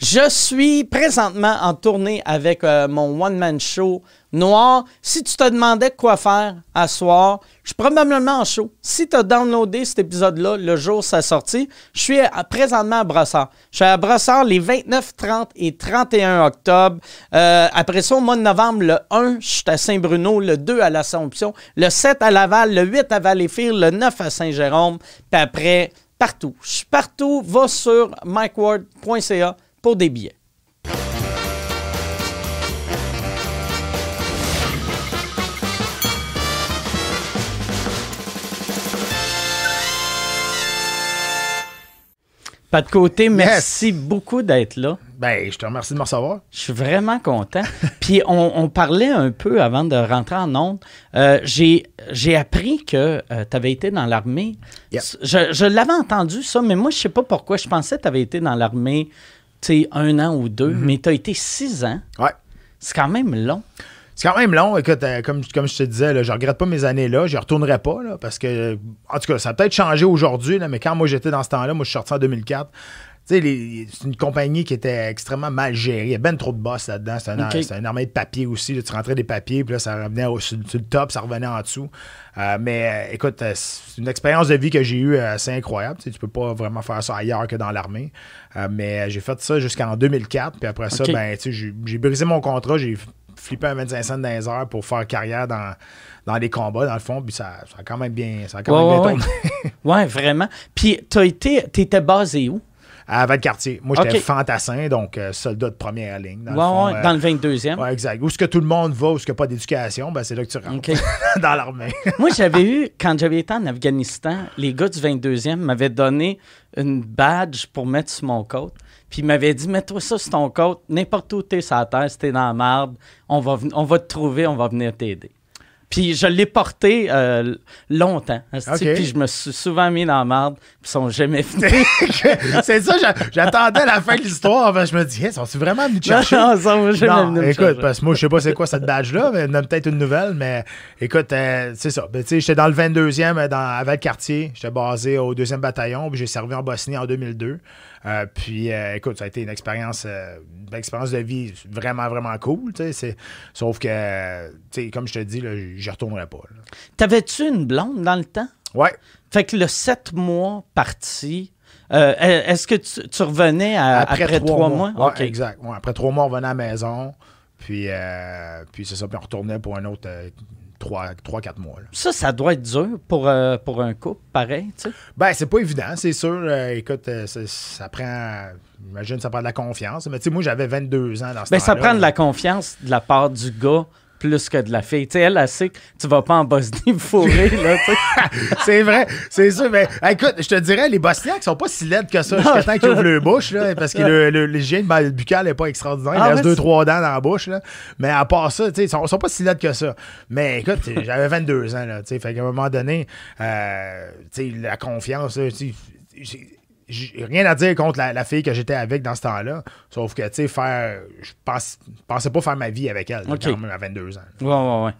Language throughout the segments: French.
Je suis présentement en tournée avec euh, mon one-man show noir. Si tu te demandais quoi faire à soir, je suis probablement en show. Si tu as downloadé cet épisode-là le jour où ça sorti, je suis présentement à Brossard. Je suis à Brossard les 29, 30 et 31 octobre. Euh, après ça, au mois de novembre, le 1, je suis à Saint-Bruno, le 2 à l'Assomption, le 7 à Laval, le 8 à Valleyfield, le 9 à Saint-Jérôme, puis après, partout. Je suis partout. Va sur mikeward.ca pour des billets. Pas de côté, merci beaucoup d'être là. Ben, je te remercie de me recevoir. Je suis vraiment content. Puis on, on parlait un peu avant de rentrer en ondes. Euh, j'ai, appris que tu avais été dans l'armée. Yep. Je, je l'avais entendu ça, mais moi, je sais pas pourquoi. Je pensais que tu avais été dans l'armée un an ou deux, mais tu as été six ans. Ouais. C'est quand même long. C'est quand même long. Écoute, euh, comme, comme je te disais, là, je regrette pas mes années-là. Je retournerai pas, là, parce que, en tout cas, ça a peut-être changé aujourd'hui, là, mais quand moi j'étais dans ce temps-là, moi je suis sorti en 2004. C'est une compagnie qui était extrêmement mal gérée. Il y a ben trop de boss là-dedans. C'est un, armée de papier aussi. là. Tu rentrais des papiers, puis là, ça revenait au, sur, sur le top, ça revenait en dessous. Euh, mais euh, écoute, euh, c'est une expérience de vie que j'ai eue assez incroyable. Tu tu peux pas vraiment faire ça ailleurs que dans l'armée. Mais j'ai fait ça jusqu'en 2004. Puis après ça, ben, j'ai brisé mon contrat. J'ai flippé un 25 cents dans les heures pour faire carrière dans, dans les combats, dans le fond. Puis ça, ça a quand même bien, ça a quand Ouais, même bien ouais, vraiment. Puis tu étais basé où? À Valcartier. Moi, j'étais fantassin, donc euh, soldat de première ligne. Dans Ouais, le fond, ouais, euh, dans le 22e. Ouais, exact. Où est-ce que tout le monde va, où est-ce qu'il n'y a pas d'éducation, ben, c'est là que tu rentres. Dans l'armée. Moi, j'avais eu, quand j'avais été en Afghanistan, les gars du 22e m'avaient donné une badge pour mettre sur mon côte. Puis ils m'avaient dit, mets-toi ça sur ton côte, n'importe où t'es sur la terre, si t'es dans la marde, on va, on va te trouver, on va venir t'aider. Puis je l'ai porté euh, longtemps. asti, OK. Puis je me suis souvent mis dans la marde, puis ils sont jamais venus. c'est ça, j'a- j'attendais la fin de l'histoire. Ben, je me dis, hey, sont-ils vraiment venus te chercher? non, ils sont Non, venus écoute, chercher. parce que moi, je sais pas c'est quoi cette badge-là, mais il y en a peut-être une nouvelle, mais écoute, euh, c'est ça. Ben, tu sais, j'étais dans le 22e euh, dans, à Valcartier. J'étais basé au 2e bataillon, puis j'ai servi en Bosnie en 2002. Euh, puis, euh, écoute, ça a été une expérience, euh, une expérience de vie vraiment, vraiment cool, tu sais. c'est- Sauf que, comme je te dis, j'y retournerai pas. T'avais-tu une blonde dans le temps? Ouais. Fait que le sept mois parti, euh, est-ce que tu, tu revenais à- après, trois, mois? Ouais, OK. exact. Ouais, après trois mois, on revenait à la maison. Puis, euh, puis c'est ça. Puis on retournait pour un autre euh, trois, trois, quatre mois. là. Ça, ça doit être dur pour, euh, pour un couple, pareil, tu sais. Ben, c'est pas évident, c'est sûr. Euh, écoute, euh, ça, ça prend. J'imagine ça prend de la confiance. Mais tu sais, moi, j'avais 22 ans dans ce Ben, ça temps-là. prend de la confiance de la part du gars plus que de la fille. Tu sais, elle, elle sait que tu vas pas en Bosnie me fourrer, là, c'est vrai, c'est sûr. Mais écoute, je te dirais, les Bosniaques sont pas si laides que ça jusqu'à temps qu'ils ouvrent leur bouche, là, parce que le, le, l'hygiène buccale n'est pas extraordinaire. Il Ah, reste ouais, deux, trois dents dans la bouche. Là. Mais à part ça, tu sais, ils sont, sont pas si laides que ça. Mais écoute, j'avais 22 ans, là, tu sais, fait qu'à un moment donné, euh, tu sais, la confiance, tu sais, rien à dire contre la, la fille que j'étais avec dans ce temps-là. Sauf que, tu sais, faire. Je pense, pensais pas faire ma vie avec elle, là, quand même, à 22 ans. Ouais, ouais, ouais.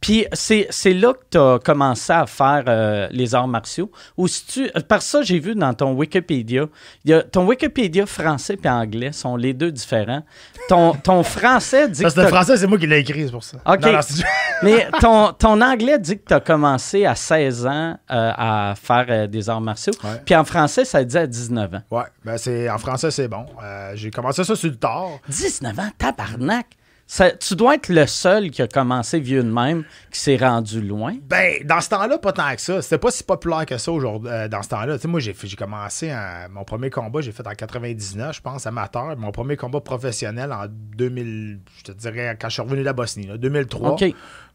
Puis c'est, c'est là que tu as commencé à faire euh, les arts martiaux. Ou si tu. Par ça, j'ai vu dans ton Wikipédia. il y a, ton Wikipédia français et anglais sont les deux différents. Ton, ton français dit Parce que. le français, c'est moi qui l'ai écrit, c'est pour ça. Ok. Non, non, c'est- Mais ton, ton anglais dit que tu as commencé à 16 ans euh, à faire euh, des arts martiaux. Puis en français, ça dit à 19 ans. Ouais, ben c'est, en français, c'est bon. Euh, j'ai commencé ça sur le tard. 19 ans, tabarnak! Ça- tu dois être le seul qui a commencé vieux de même, qui s'est rendu loin. Ben, dans ce temps-là, pas tant que ça. C'était pas si populaire que ça aujourd'hui, euh, dans ce temps-là. Tu sais, moi, j'ai, j'ai commencé en- mon premier combat, j'ai fait en 99, je pense, amateur. Mon premier combat professionnel en 2000, je te dirais, quand je suis revenu de la Bosnie, là, 2003. OK.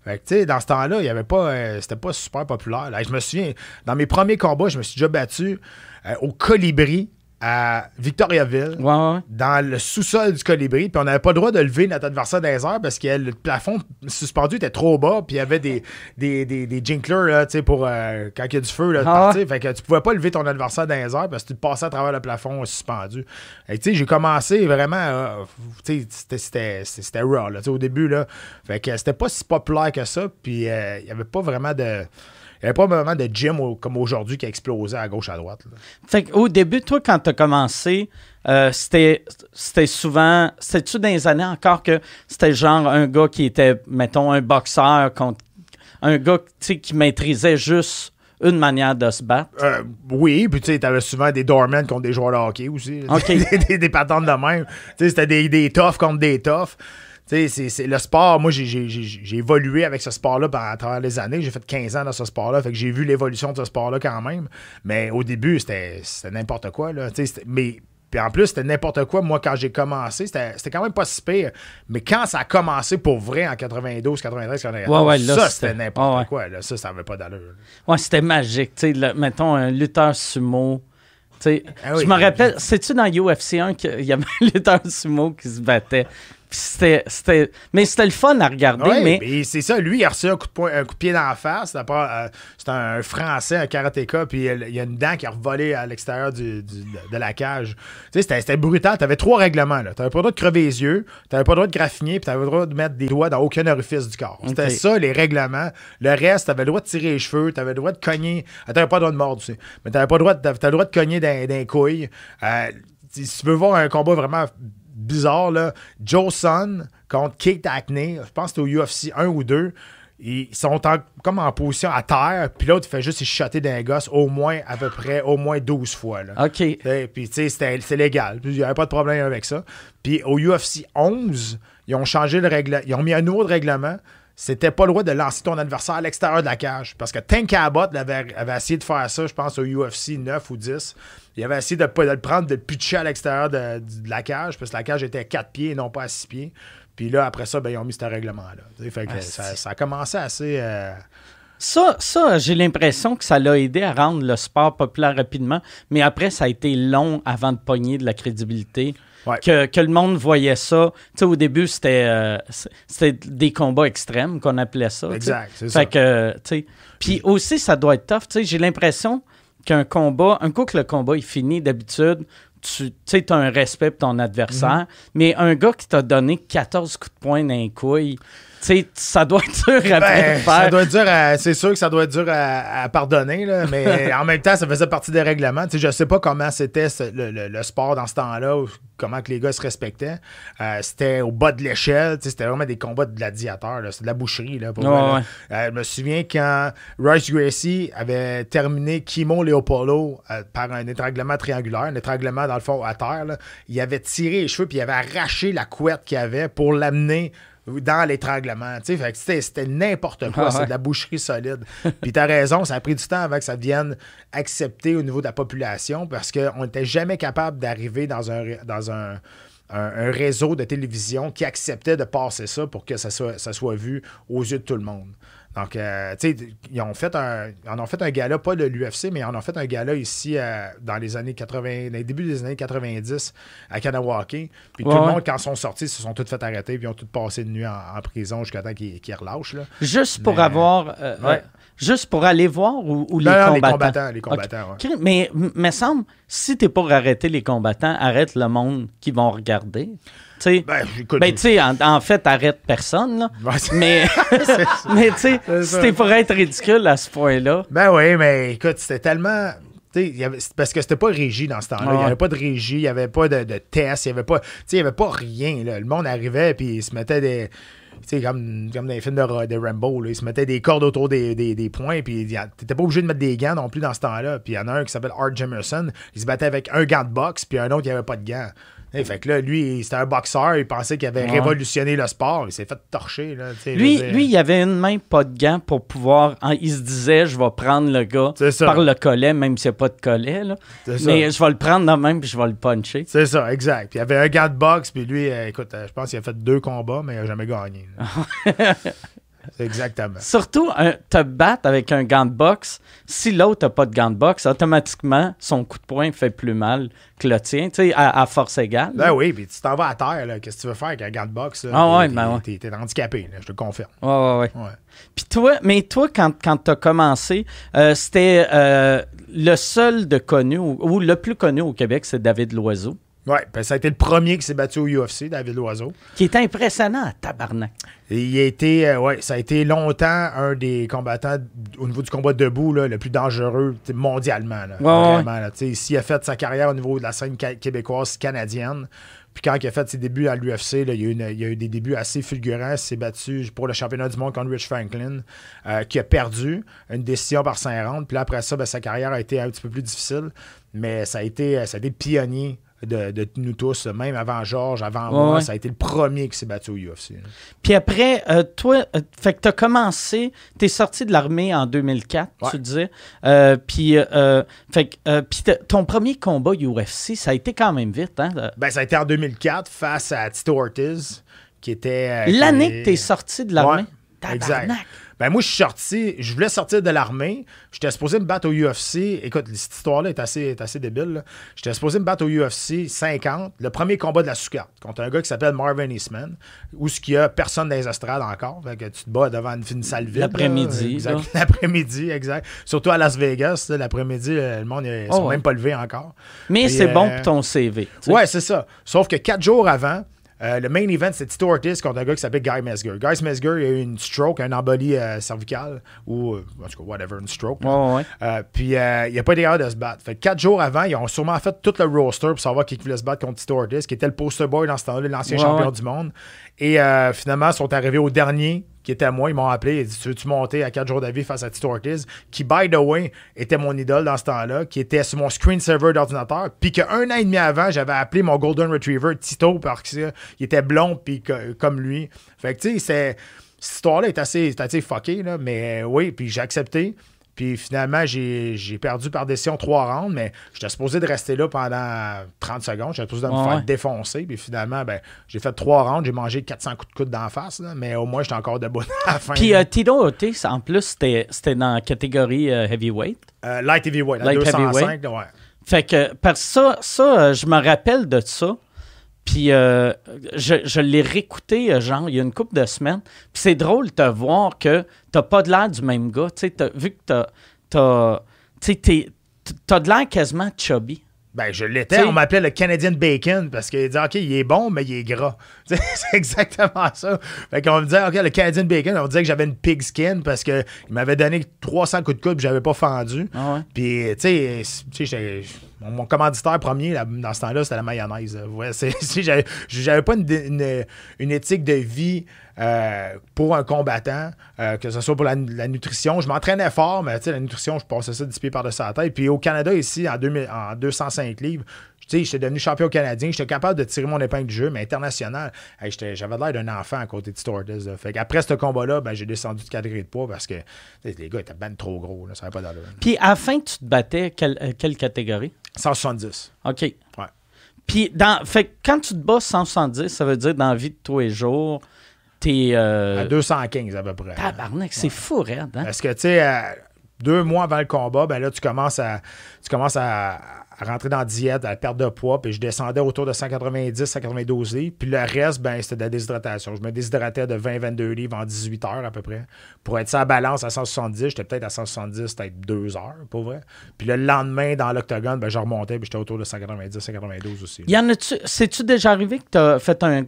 Fait que, tu sais, dans ce temps-là, il y avait pas, euh, c'était pas super populaire. Là, je me souviens, dans mes premiers combats, je me suis déjà battu euh, au Colibri à Victoriaville. Ouais, ouais. dans le sous-sol du colibri, puis on n'avait pas le droit de lever notre adversaire dans les airs parce que le plafond suspendu était trop bas, puis il y avait des, des, des, des jinklers là, tu sais, pour euh, quand il y a du feu, là, Ah partir. Fait que tu pouvais pas lever ton adversaire dans les airs parce que tu passais à travers le plafond suspendu. J'ai commencé vraiment, euh, tu sais, c'était- raw, là, tu sais, au début, là. Fait que c'était pas si populaire que ça, puis euh, il y avait pas vraiment de... Il n'y avait pas vraiment de gym au- comme aujourd'hui qui a explosé à gauche à droite. là. Fait qu'au début, toi, quand tu as commencé euh, c'était souvent. C'était-tu dans les années encore que c'était genre un gars qui était, mettons, un boxeur contre. Un gars qui maîtrisait juste une manière de se battre? Euh, oui, puis tu sais, t'avais souvent des doormen contre des joueurs de hockey aussi. OK. des, des, des patentes de même. Tu sais, c'était des, des toughs contre des toughs. C'est- le sport, moi, j'ai- évolué avec ce sport-là à travers les années. J'ai fait 15 ans dans ce sport-là, fait que j'ai vu l'évolution de ce sport-là quand même. Mais au début, c'était n'importe quoi, là. Mais puis en plus, c'était n'importe quoi. Moi, quand j'ai commencé, c'était quand même pas si pire. Mais quand ça a commencé pour vrai en 92, 93, 94, Ouais, ouais, là, ça, c'était- n'importe ouais. quoi. Là. Ça, ça avait pas d'allure. Ouais, c'était magique. Mettons un lutteur sumo. Tu sais, Ah oui. je me rappelle, sais-tu dans UFC 1 qu'il y avait un lutteur sumo qui se battait? C'était, c'était, mais c'était le fun à regarder, Ouais, mais mais c'est ça, lui, il a reçu un coup de, poing- un coup de pied dans la face. Euh, C'est un Français, un karatéka, puis il y a une dent qui a revolé à l'extérieur du- du- de la cage. Tu sais, c'était c'était brutal. T'avais trois règlements. Tu T'avais pas le droit de crever les yeux, t'avais pas le droit de graffiner, puis t'avais le droit de mettre des doigts dans aucun orifice du corps. C'était ça, les règlements. Le reste, t'avais le droit de tirer les cheveux, t'avais le droit de cogner. T'avais pas le droit de mordre, tu sais. Mais t'avais pas le droit de, t'avais le droit de cogner les couilles. Euh, si tu veux voir un combat vraiment bizarre, là, Joe Son contre Kate Hackney, je pense que c'était au UFC 1 ou 2. Ils sont en- comme en position à terre, puis l'autre fait juste se shotter d'un gosse au moins, à peu près, au moins 12 fois. Là. OK. T'sais, Puis, tu sais, c'est légal. Il n'y avait pas de problème avec ça. Puis, au UFC 11, ils ont changé le règlement. Ils ont mis un nouveau règlement. C'était pas le droit de lancer ton adversaire à l'extérieur de la cage. Parce que Tank Abbott avait, avait essayé de faire ça, je pense, au UFC 9 ou 10. Il avait essayé de, pas- de le prendre, de le pitcher à l'extérieur de, de la cage, parce que la cage était à 4 pieds et non pas à 6 pieds. Puis là, après ça, ben, ils ont mis ce règlement-là. Fait que Ah, ça, a commencé assez. euh, Ça, ça j'ai l'impression que ça l'a aidé à rendre le sport populaire rapidement, mais après, ça a été long avant de pogner de la crédibilité. Ouais. Que, que le monde voyait ça. Au début, c'était euh, des combats extrêmes qu'on appelait ça. Exact, c'est ça. Puis aussi, ça doit être tough. J'ai l'impression qu'un combat, un coup que le combat est fini, d'habitude, tu sais, as un respect pour ton adversaire. Mais un gars qui t'a donné 14 coups de poing couilles, tu sais, ça doit être dur après Ben, faire. ça doit être dur à- c'est sûr que ça doit être dur à, à pardonner, là, mais en même temps, ça faisait partie des règlements. Sais, je sais pas comment c'était le, le- le sport dans ce temps-là, comment que les gars se respectaient. Euh, c'était au bas de l'échelle, c'était vraiment des combats de gladiateurs, c'était de la boucherie. Là, pour Ouais, vrai, là. ouais. Euh, je me souviens quand Royce Gracie avait terminé Kimo Leopoldo euh, par un étranglement triangulaire, un étranglement dans le fond à terre, là. il avait tiré les cheveux puis il avait arraché la couette qu'il avait pour l'amener dans l'étranglement. C'était, n'importe quoi, Ah c'est ouais. de la boucherie solide. Puis t'as raison, ça a pris du temps avant que ça devienne accepté au niveau de la population parce qu'on n'était jamais capable d'arriver dans un, dans un, un- un réseau de télévision qui acceptait de passer ça pour que ça soit, ça soit vu aux yeux de tout le monde. Donc, euh, tu sais, ils ont fait un, ils en ont fait un gala, pas de l'UFC, mais ils en ont fait un gala ici euh, dans les années 80, dans les débuts des années 90 à Kanawake. Puis Ouais, tout le ouais. monde, quand ils sont sortis, se sont tous fait arrêter, puis ils ont tous passé une nuit en, en prison jusqu'à temps qu'ils relâchent. Là. Juste pour Mais- avoir. euh, Ouais. Juste pour aller voir ou, ou les, Non, combattants? les combattants. Les combattants, Mais me semble, si t'es pour arrêter les combattants, arrête le monde qui vont regarder. Ben, ben, tu sais, en, en fait, arrête personne, là. Mais, mais tu sais, t'es pour être ridicule à ce point-là. Ben oui, mais écoute, c'était tellement. y avait- parce que c'était pas régi dans ce temps-là. Ah Il n'y avait pas de régie, il n'y avait pas de, de test, il n'y avait pas. tu sais, il y avait pas rien. là. Le monde arrivait puis il se mettait des. Tu sais, comme, comme dans les films de, de Rambo, là, il se mettait des cordes autour des, des, des points, puis t'étais pas obligé de mettre des gants non plus dans ce temps-là. Puis il y en a un qui s'appelle Art Jemerson, il se battait avec un gant de boxe, puis un autre, n'y avait pas de gants. Et fait que là, lui, c'était un boxeur, il pensait qu'il avait Ouais. révolutionné le sport, il s'est fait torcher. Là, Lui, lui, il avait une main, pas de gants pour pouvoir. hein, il se disait, je vais prendre le gars par le collet, même s'il n'y a pas de collet. Là. Mais je vais le prendre de même puis je vais le puncher. C'est ça, exact. Puis il y avait un gars de boxe, puis lui, euh, écoute, euh, je pense qu'il a fait deux combats, mais il n'a jamais gagné. exactement. Surtout, un- te battre avec un gant de boxe, si l'autre n'a pas de gant de boxe, automatiquement, son coup de poing fait plus mal que le tien, tu sais, à, à force égale. Ben oui, puis tu t'en vas à terre, là. Qu'est-ce que tu veux faire avec un gant de boxe? là? Ah ouais, t'es- ben ouais. T'es, handicapé, là, je te confirme. Ouais, ouais, ouais. Ouais. Puis toi, mais toi, quand, quand tu as commencé, euh, c'était euh, le seul de connu, ou, ou le plus connu au Québec, c'est David Loiseau. Oui, ben, ça a été le premier qui s'est battu au UFC, David Loiseau. Qui est impressionnant à tabarnak. Il a été, euh, ouais, ça a été longtemps un des combattants au niveau du combat debout là, le plus dangereux mondialement. Là, Ouais, vraiment, là. S'il a fait sa carrière au niveau de la scène québécoise canadienne, puis quand il a fait ses débuts à l'UFC, là, il, y a eu une- il a eu des débuts assez fulgurants. Il s'est battu pour le championnat du monde contre Rich Franklin, euh, qui a perdu une décision par 5 rounds. Puis là, après ça, ben, sa carrière a été un petit peu plus difficile. Mais ça a été, ça a été pionnier de, de nous tous, même avant Georges, avant Ouais, moi. ouais. Ça a été le premier qui s'est battu au UFC. là. Puis après, euh, toi, euh, fait que t'as commencé, t'es sorti de l'armée en 2004, Ouais. tu disais. Euh, puis, euh, fait que, puis ton premier combat UFC, ça a été quand même vite, hein? Ben, ça a été en 2004 face à Tito Ortiz, qui était. L'année que t'es sorti de l'armée? Exact. Ben, moi, je suis sorti, je voulais sortir de l'armée. J'étais supposé me battre au UFC. Écoute, cette histoire-là est assez, est assez débile. J'étais supposé me battre au UFC 50, le premier combat de la sous-carte, contre un gars qui s'appelle Marvin Eastman, où ce qu'il y a personne dans les estrades encore. Fait que tu te bats devant une, une salle vide. L'après-midi. L'après-midi, exact. Surtout à Las Vegas, l'après-midi, euh, le monde, ils Oh, sont ouais. même pas levés encore. Mais c'est bon euh, pour ton CV. tu sais. Ouais, c'est ça. Sauf que quatre jours avant, euh, le main event, c'est Tito Ortiz contre un gars qui s'appelle Guy Mesger. Guy Mesger, il a eu une stroke, un embolie euh, cervicale, ou, euh, en tout cas, whatever, une stroke. Ouais. Euh, puis, il n'y a pas d'erreur de se battre. Fait quatre jours avant, ils ont sûrement fait tout le roster pour savoir qui voulait se battre contre Tito Ortiz, qui était le poster boy dans ce temps-là, l'ancien Ouais, champion ouais. du monde. Et finalement, ils sont arrivés au dernier, qui était moi. Ils m'ont appelé. Ils dit Tu veux-tu monter à quatre jours d'avis face à Tito Ortiz, qui, by the way, était mon idole dans ce temps-là, qui était sur mon screensaver d'ordinateur. Puis qu'un an et demi avant, j'avais appelé mon Golden Retriever Tito parce qu'il était blond, puis comme lui. Fait que, tu sais, cette histoire-là est assez, assez fuckée, là, mais oui, puis j'ai accepté. Puis finalement, j'ai perdu par décision trois rounds, mais j'étais supposé de rester là pendant 30 secondes. J'étais supposé de me Ouais, faire ouais. défoncer. Puis finalement, ben, j'ai fait trois rounds. J'ai mangé 400 coups de coude d'en face, là, mais au moins, j'étais encore debout à la fin. Puis euh, Tito Ortiz, en plus, c'était dans la catégorie euh, heavyweight. Euh, light heavyweight, Light 205, heavyweight. ouais. Fait que, parce que ça, ça euh, je me rappelle de ça. Puis euh, je, je l'ai réécouté, euh, genre, il y a une couple de semaines. Puis c'est drôle de te voir que t'as pas de l'air du même gars. Tu sais, vu que t'as. t'as t'as de l'air quasiment chubby. Ben, je l'étais. T'sais- On m'appelait le Canadian Bacon parce qu'il dit, OK, il est bon, mais il est gras. C'est exactement ça. Fait qu'on me disait, OK, le Canadian Bacon, on disait que j'avais une pig skin parce qu'il m'avait donné 300 coups de coude et j'avais pas fendu. Ah ouais. Puis, tu sais, tu sais, j'étais- mon, commanditaire premier dans ce temps-là, c'était la mayonnaise. Ouais, j'avais, pas une, une- éthique de vie euh, pour un combattant, euh, que ce soit pour la, nutrition. Je m'entraînais fort, mais la nutrition, je passais ça 10 pieds par-dessus la tête. Puis au Canada, ici, en, 2000 en 205 livres, sais, j'étais devenu champion canadien. J'étais capable de tirer mon épingle du jeu, mais international, hey, j'avais l'air d'un enfant à côté de là. Fait qu'après ce combat-là, ben, j'ai descendu de catégorie de poids parce que les gars étaient ben trop gros. Là, ça n'avait pas d'allure. Puis à la fin, tu te battais quelle, euh, quelle catégorie? 170. OK. Ouais. Puis dans, fait quand tu te bats 170, ça veut dire dans la vie de tous les jours, t'es. Euh, À 215 à peu près. Tabarnak, c'est fou, raide, hein? Parce que, tu sais, euh, deux mois avant le combat, ben là, tu commences à, tu commences à, rentrer dans la diète, à la perte de poids, puis je descendais autour de 190, 192 livres. Puis le reste, ben, c'était de la déshydratation. Je me déshydratais de 20, 22 livres en 18 heures à peu près. Pour être ça à balance à 170, j'étais peut-être à 170, peut-être 2 heures, pour vrai. Puis le lendemain, dans l'octogone, ben, je remontais, puis j'étais autour de 190, 192 aussi. Y en a-tu. C'est-tu déjà arrivé que t'as fait un.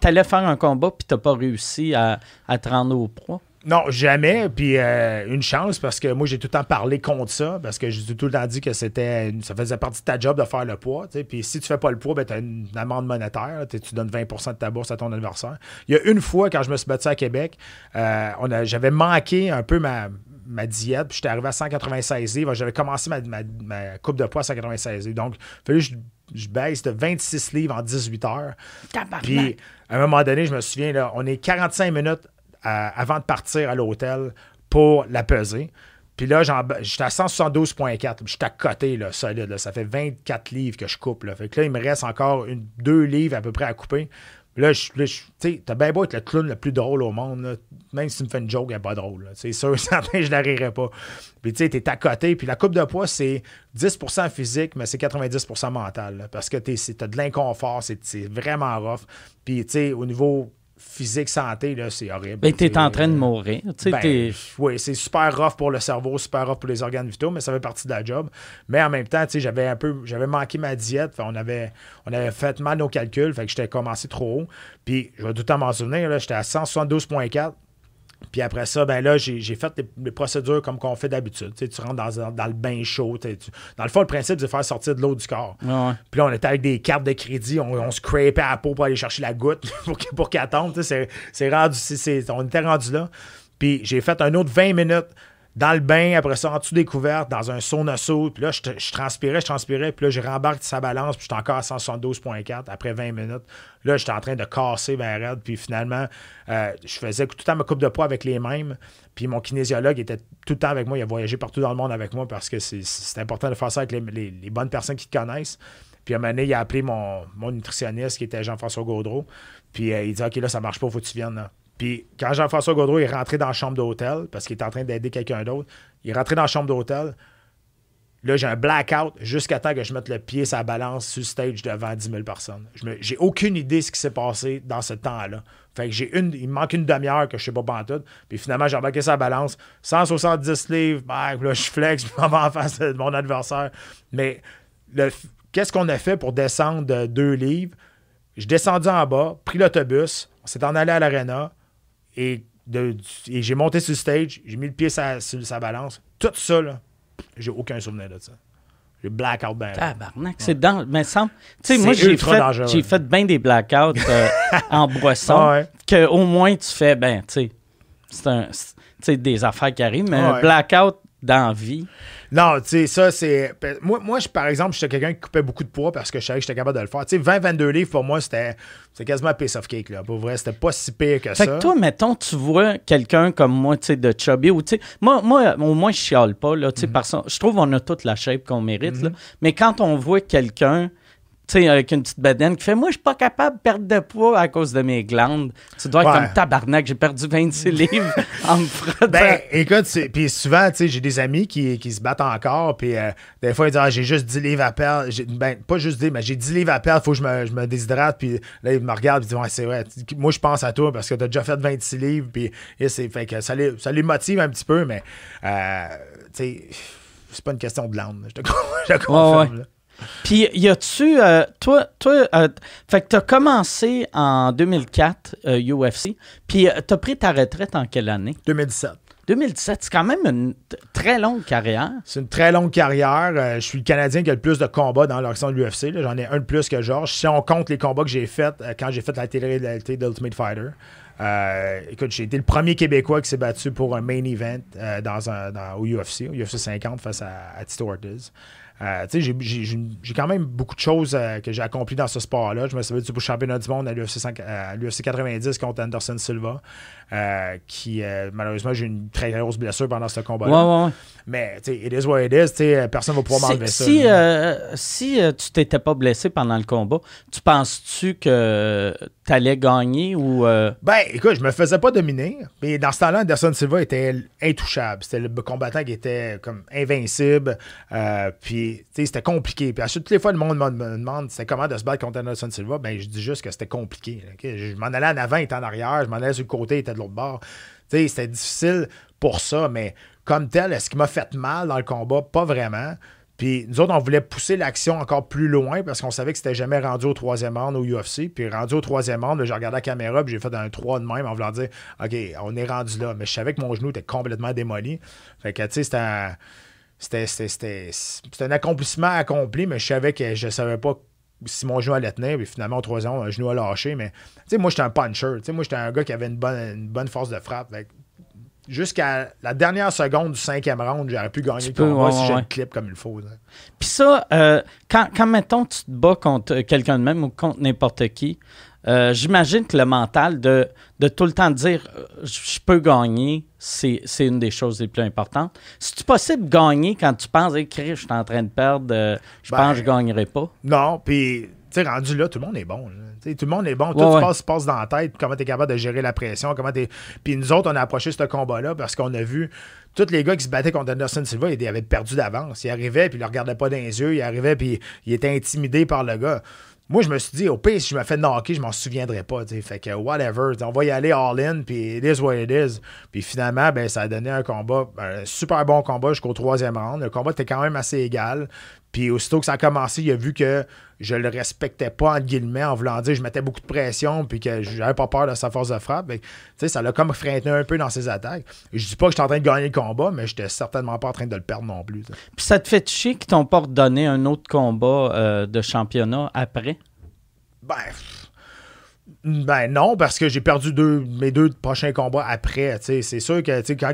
t'allais faire un combat puis t'as pas réussi à, à te rendre au proie? Non, jamais. Puis euh, une chance parce que moi, j'ai tout le temps parlé contre ça parce que j'ai tout le temps dit que c'était ça faisait partie de ta job de faire le poids. Puis si tu fais pas le poids, ben, tu as une amende monétaire. Tu donnes 20% de ta bourse à ton adversaire. Il y a une fois, quand je me suis battu à Québec, euh, on j'avais manqué un peu ma, ma diète. Puis j'étais arrivé à 196 livres. J'avais commencé ma, ma- ma coupe de poids à 196 livres. Donc, il fallait que je, je baisse de 26 livres en 18 heures. Tabarnak. Puis, à un moment donné, je me souviens, là, on est 45 minutes avant de partir à l'hôtel pour la peser. Puis là, j'étais à 172,4. J'étais à côté, là, solide. Ça fait 24 livres que je coupe. Fait que là, il me reste encore deux livres à peu près à couper. Là, je, là, je- t'as bien beau être le clown le plus drôle au monde. Même si tu me fais une joke, elle n'est pas drôle. C'est sûr, certain, je la rirai pas. Puis tu sais, t'es à côté. Puis la coupe de poids, c'est 10% physique, mais c'est 90% mental. parce que t'as de l'inconfort. C'est vraiment rough. Puis tu sais, au niveau physique, santé, là, c'est horrible. Ben, t'es en train de euh, mourir. Ben, oui, c'est super rough pour le cerveau, super rough pour les organes vitaux, mais ça fait partie de la job. Mais en même temps, j'avais un peu, j'avais manqué ma diète. Fait, on avait, on avait fait mal nos calculs, fait que j'étais commencé trop haut. Puis, je vais tout le temps m'en souvenir, j'étais à 172,4. Puis après ça, ben là, j'ai j'ai fait les, les procédures comme qu'on fait d'habitude. Tu sais, tu rentres dans, dans le bain chaud. tu dans le fond, le principe, c'est de faire sortir de l'eau du corps. Ouais, ouais. Puis là, on était avec des cartes de crédit, on, on scrapait à la peau pour aller chercher la goutte pour, pour qu'elle tombe. tu sais, C'est c'est rendu, c'est- c'est- on était rendu là. Puis j'ai fait un autre 20 minutes dans le bain, après ça, en dessous des couvertes, dans un sauna saut. Puis là, je, je transpirais, je transpirais. Puis là, j'ai rembarqué sa balance, puis j'étais encore à 172,4 après 20 minutes. Là, j'étais en train de casser vers raide. Puis finalement, euh, je faisais tout le temps ma coupe de poids avec les mêmes. Puis mon kinésiologue était tout le temps avec moi. Il a voyagé partout dans le monde avec moi parce que c'est- important de faire ça avec les, bonnes personnes qui te connaissent. Puis à un moment donné, il a appelé mon, mon nutritionniste qui était Jean-François Gaudreau. Puis euh, il dit OK, là, ça marche pas, faut que tu viennes. Là. Puis quand Jean-François Gaudreau est rentré dans la chambre d'hôtel, parce qu'il était en train d'aider quelqu'un d'autre, il est rentré dans la chambre d'hôtel. Là, j'ai un blackout jusqu'à temps que je mette le pied sur la balance sur le stage devant 10 000 personnes. J'ai aucune idée de ce qui s'est passé dans ce temps-là. Fait que j'ai une, il me manque une demi-heure que je sais pas pantoute. Puis finalement, j'ai embarqué sa balance. 170 livres, bah, là, je flex, je m'en vais en face de mon adversaire. Mais qu'est-ce qu'on a fait pour descendre de deux livres? Je descendu en bas, pris l'autobus, on s'est en allé à l'arena et, de- et j'ai monté sur le stage, j'ai mis le pied sur sa balance. Tout ça, là, j'ai aucun souvenir de ça. J'ai blackout ben. Tabarnak, c'est dans. Mais semble. Tu sais, moi, j'ai fait, j'ai fait bien des blackouts euh, en boisson. Ah ouais. Que au moins, tu fais, ben, tu sais, c'est un. c'est- Tu sais, des affaires qui arrivent, mais Ah un blackout dans vie. Non, tu sais, ça, c'est. Moi, moi je, par exemple, j'étais quelqu'un qui coupait beaucoup de poids parce que je savais que j'étais capable de le faire. Tu sais, 20-22 livres, pour moi, c'était quasiment un piece of cake, là. Pour vrai, c'était pas si pire que Fait ça. que toi, mettons, tu vois quelqu'un comme moi, tu sais, de chubby, ou tu sais, moi, moi, au moins, je chiale pas, là, Mhm. tu sais, parce que je trouve qu'on a toute la shape qu'on mérite, là. Mais quand on voit quelqu'un, sais, avec une petite bedaine qui fait, moi, je suis pas capable de perdre de poids à cause de mes glandes, tu dois être Ouais. comme tabarnak, j'ai perdu 26 livres en me frottant. Ben, écoute, puis souvent, tu sais, j'ai des amis qui, qui se battent encore, puis euh, des fois, ils disent, ah, j'ai juste 10 livres à perdre. Ben, pas juste 10, mais j'ai 10 livres à perdre, faut que je me, je me déshydrate, puis là, ils me regardent, puis ils disent, ouais, c'est vrai. Moi, je pense à toi parce que t'as déjà fait 26 livres, puis fait que ça les, ça les motive un petit peu, mais, euh, tu sais, c'est pas une question de langue, je te, con- je te confirme. ouais. Puis, y a-tu, euh, toi, toi, euh, fait que t'as commencé en 2004 euh, UFC, puis t'as pris ta retraite en quelle année? 2017. 2017, c'est quand même une très longue carrière. C'est une très longue carrière. Euh, je suis le Canadien qui a le plus de combats dans l'action de l'UFC. J'en ai un de plus que Georges. Si on compte les combats que j'ai faits euh, quand j'ai fait la télé-réalité d'Ultimate Fighter, euh, écoute, j'ai été le premier Québécois qui s'est battu pour un main event dans un, dans- au UFC, au UFC 50 face à, à Tito Ortiz. Euh, j'ai- j'ai- j'ai j'ai quand même beaucoup de choses euh, que j'ai accomplies dans ce sport-là. Je me pour le championnat du monde à l'UFC 5 à l'UFC 90 contre Anderson Silva, euh, qui euh, malheureusement j'ai eu une très grosse blessure pendant ce combat-là. Ouais, ouais. Mais, tu sais, it is what it is. Personne ne va pouvoir m'enlever Si, ça. si, euh, euh, tu t'étais pas blessé pendant le combat, tu penses-tu que tu allais gagner ou. euh, Ben, écoute, je me faisais pas dominer. Mais dans ce temps-là, Anderson Silva était intouchable. C'était le combattant qui était comme invincible. Euh, puis, c'était compliqué. Puis, à toutes les fois, le monde me demande c'était comment de se battre contre Anderson Silva? Ben, je dis juste que c'était compliqué. Je m'en allais en avant, il était en arrière. Je m'en allais sur le côté, il était de l'autre bord. C'était difficile pour ça. Mais comme tel, est-ce qu'il m'a fait mal dans le combat? Pas vraiment. Puis nous autres, on voulait pousser l'action encore plus loin parce qu'on savait que c'était jamais rendu au troisième round au UFC. Puis rendu au troisième round, j'ai regardé la caméra puis j'ai fait un 3 de même en voulant dire OK, on est rendu là. Mais je savais que mon genou était complètement démoli. Fait que tu sais, c'était un, c'était, un accomplissement accompli, mais je savais que je savais pas si mon genou allait tenir. Puis finalement, au troisième round, un genou a lâché. Mais tu sais, moi, j'étais un puncher. Tu sais, moi, j'étais un gars qui avait une bonne, une bonne force de frappe. Jusqu'à la dernière seconde du cinquième round, j'aurais pu gagner le peux, combat ouais, si j'ai ouais. le clip comme il faut. Puis ça, euh, quand, quand, mettons, tu te bats contre quelqu'un de même ou contre n'importe qui, euh, j'imagine que le mental de, de tout le temps dire euh, je peux gagner, c'est une des choses les plus importantes. C'est possible de gagner quand tu penses, écrire, je suis en train de perdre, euh, je Ben, pense que je gagnerai pas? Non, puis, tu sais, rendu là, tout le monde est bon. Tout le monde est bon. Tout Ouais, se ouais. passe, se passe dans la tête. Comment tu es capable de gérer la pression. Comment t'es... Puis nous autres, on a approché ce combat-là parce qu'on a vu tous les gars qui se battaient contre Anderson Silva, ils avaient perdu d'avance. Ils arrivaient, puis ils le regardaient pas dans les yeux. Ils arrivaient, puis ils étaient intimidés par le gars. Moi, je me suis dit, au pire, si je me fais knocker, je m'en souviendrai pas. sais. Fait que, whatever, on va y aller all-in, puis it is what it is. Puis finalement, ben, ça a donné un combat, un super bon combat jusqu'au troisième round. Le combat était quand même assez égal. Puis aussitôt que ça a commencé, il a vu que je le respectais pas, entre guillemets, en voulant dire je mettais beaucoup de pression, puis que j'avais pas peur de sa force de frappe. Tu sais, ça l'a comme freiné un peu dans ses attaques. Je dis pas que j'étais en train de gagner le combat, mais j'étais certainement pas en train de le perdre non plus. Puis ça te fait chier qu'ils t'ont pas redonné un autre combat euh, de championnat après? Ben, ben non, parce que j'ai perdu deux, mes deux prochains combats après. C'est sûr que quand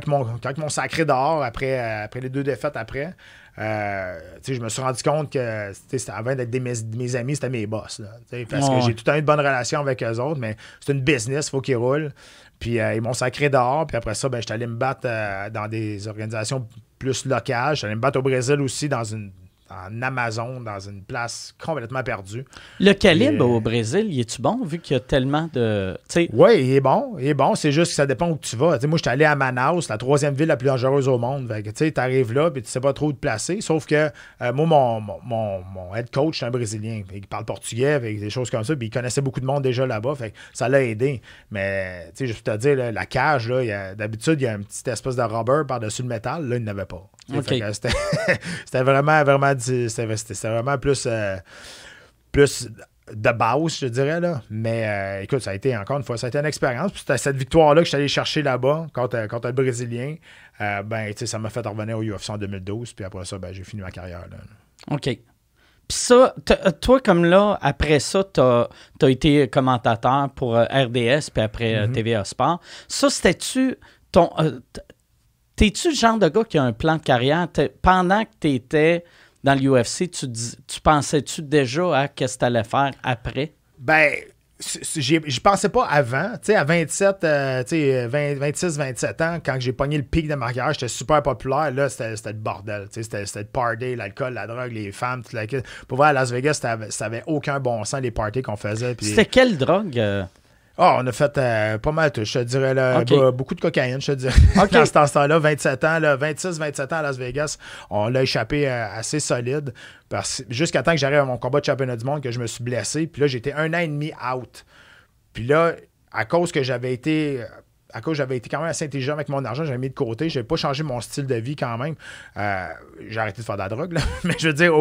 ils m'ont sacré dehors après, après les deux défaites après, euh, je me suis rendu compte que avant d'être mes, amis, c'était mes boss. parce que j'ai tout le temps eu de bonnes relations avec eux autres, mais c'est une business, il faut qu'ils roulent. Puis euh, ils m'ont sacré dehors. Puis après ça, ben, j'étais allé me battre dans des organisations plus locales. J'étais allé me battre au Brésil aussi dans une en Amazon, dans une place complètement perdue. Le calibre au Brésil, il est-tu bon, vu qu'il y a tellement de... Oui, il est bon. Il est bon. C'est juste que ça dépend où tu vas. moi, je suis allé à Manaus, la troisième ville la plus dangereuse au monde. Tu arrives là, puis tu sais pas trop où te placer. Sauf que euh, moi, mon, mon, head coach, c'est un Brésilien. il parle portugais, avec des choses comme ça. Puis il connaissait beaucoup de monde déjà là-bas. Fait ça l'a aidé. Mais, tu sais, je peux te dire, la cage, d'habitude, il y a un petit espèce de rubber par-dessus le métal. Là, il n'avait pas. C'était vraiment, vraiment, c'était vraiment plus, euh, plus de base, je dirais. Là. Mais euh, écoute, ça a été encore une fois, ça a été une expérience. c'était cette victoire-là que je suis allé chercher là-bas contre, contre le Brésilien. Euh, ben, ça m'a fait revenir au UFC en 2012. Puis après ça, ben, j'ai fini ma carrière. Là. OK. Puis ça, toi, comme là, après ça, tu as, été commentateur pour RDS, puis après mm-hmm. TVA Sport. Ça, c'était-tu ton. T'es-tu le genre de gars qui a un plan de carrière? Pendant que tu étais dans l'UFC, tu, tu pensais-tu déjà à qu'est-ce que tu allais faire après? Ben, je pensais pas avant. Tu sais, à 27, 26, 27 ans, quand j'ai pogné le pic de ma carrière, j'étais super populaire. Là, c'était le bordel. C'était le party, l'alcool, la drogue, les femmes, tout la Pour voir à Las Vegas, ça avait aucun bon sens, les parties qu'on faisait. C'était quelle drogue? Euh? Ah, on a fait euh, pas mal, je te dirais, là, beaucoup de cocaïne, je te dirais. Dans ce temps-là, 27 ans, 26, 27 ans à Las Vegas, on l'a échappé euh, assez solide. Jusqu'à temps que j'arrive à mon combat de championnat du monde, que je me suis blessé. Puis là, j'étais un an et demi out. Puis là, à cause que j'avais été à cause j'avais été quand même assez intelligent avec mon argent, j'avais mis de côté, j'avais pas changé mon style de vie quand même. Euh, j'ai arrêté de faire de la drogue, mais je veux dire,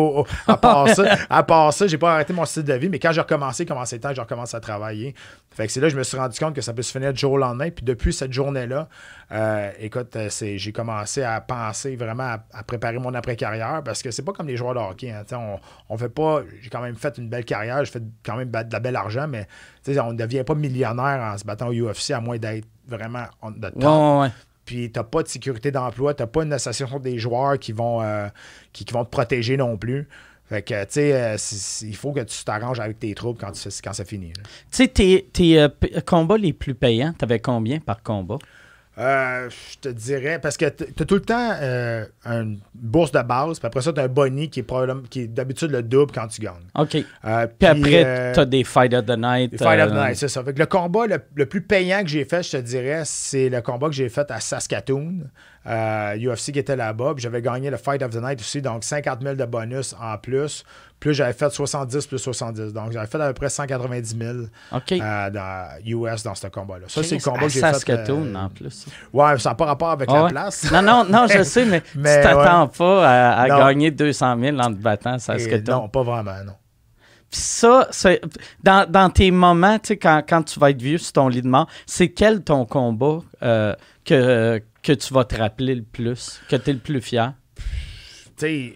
à part ça, à part ça, j'ai pas arrêté mon style de vie, mais quand j'ai recommencé, commencé le temps, j'ai recommencé à travailler. Fait que c'est là que je me suis rendu compte que ça peut se finir du jour au lendemain. Puis depuis cette journée-là, euh, écoute, euh, j'ai commencé à penser vraiment à, préparer mon après-carrière parce que c'est pas comme les joueurs de hockey. Hein. On, on fait pas. J'ai quand même fait une belle carrière, j'ai fait quand même de la belle argent, mais on ne devient pas millionnaire en se battant au UFC à moins d'être vraiment de temps. Puis tu n'as pas de sécurité d'emploi, tu n'as pas une association des joueurs qui vont, euh, qui, vont te protéger non plus. Fait que, tu sais, il faut que tu t'arranges avec tes troupes quand, quand ça finit. Tu sais, tes, tes euh, combats les plus payants, tu avais combien par combat? Euh, je te dirais, parce que tu as tout le temps euh, une bourse de base, puis après ça, tu as un boni qui est, qui est d'habitude le double quand tu gagnes. OK. Euh, puis, après, tu as des Fight of the Night. Des Fight of the Night, c'est ça. Fait que le combat le, plus payant que j'ai fait, je te dirais, c'est le combat que j'ai fait à Saskatoon. UFC qui était là-bas. Puis j'avais gagné le Fight of the Night aussi, donc 50 000 de bonus en plus. Plus j'avais fait 70 plus 70. Donc j'avais fait à peu près 190 000 euh, dans US dans ce combat-là. Ça, c'est le combat que j'ai fait. Saskatoon euh, en plus. Ouais, ça n'a pas rapport avec la place. Non, non, non, je sais, mais, tu t'attends pas à, gagner 200 000 en te battant Saskatoon. non, pas vraiment, non. Puis ça, dans, dans, tes moments, quand, quand, tu vas être vieux sur ton lit de mort, c'est quel ton combat euh, que, que tu vas te rappeler le plus, que tu es le plus fier? Tu sais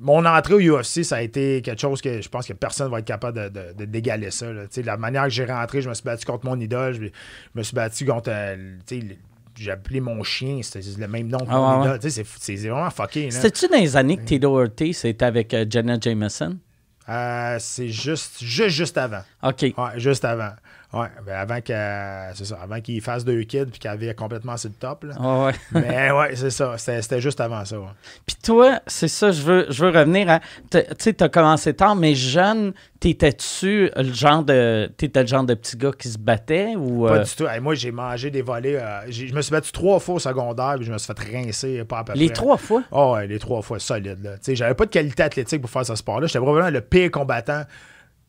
mon entrée au UFC, ça a été quelque chose que je pense que personne va être capable de, d'égaler ça. La manière que j'ai rentré, je me suis battu contre mon idole, je, me suis battu contre. Euh, j'ai appelé mon chien, c'était le même nom que ah, mon idole. C'est, vraiment fucké. C'était-tu dans les années que Tito Ortiz c'était avec euh, Jenna Jameson? Euh, c'est juste, juste, juste avant. OK. Ouais, juste avant. Ouais, ben avant avant qu'il fasse deux kids puis qu'il avait complètement sur le top. ouais. Mais ouais, c'est ça. C'était juste avant ça. Puis toi, c'est ça, je veux, je veux revenir à. Tu sais, tu as commencé tard, mais jeune, t'étais-tu le genre de. T'étais le genre de petit gars qui se battait ou. Pas euh? du tout. moi, j'ai mangé des volets. Euh, je me suis battu trois fois au secondaire puis je me suis fait rincer pas à peu Les trois fois? Oh, ouais, les trois fois, solide. J'avais pas de qualité athlétique pour faire ce sport-là. J'étais probablement le pire combattant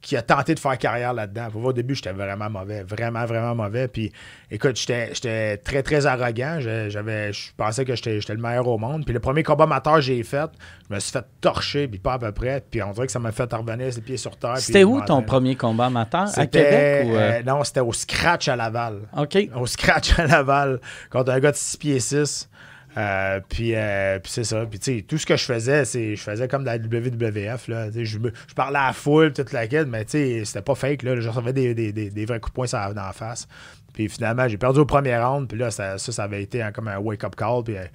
qui a tenté de faire carrière là-dedans. Au début, j'étais vraiment mauvais, vraiment, vraiment mauvais. Puis, écoute, j'étais très, très arrogant. J'avais, je pensais que j'étais le meilleur au monde. Puis, le premier combat amateur que j'ai fait, je me suis fait torcher, puis pas à peu près. Puis, on dirait que ça m'a fait revenir ses pieds sur terre. C'était où ton premier combat amateur? À Québec ou... Euh? Euh, non, c'était au Scratch à Laval. OK. Au Scratch à Laval, contre un gars de 6 pieds 6. Euh, puis, euh, puis c'est ça. Puis, tu sais, tout ce que je faisais, c'est je faisais comme la WWF. Là. Je, je parlais à la foule, toute la quête, mais tu sais, c'était pas fake. Là. Je recevais des, des, des, vrais coups de poing dans la face. Puis finalement, j'ai perdu au premier round. Puis là, ça, ça, avait été comme un wake-up call. Puis, euh,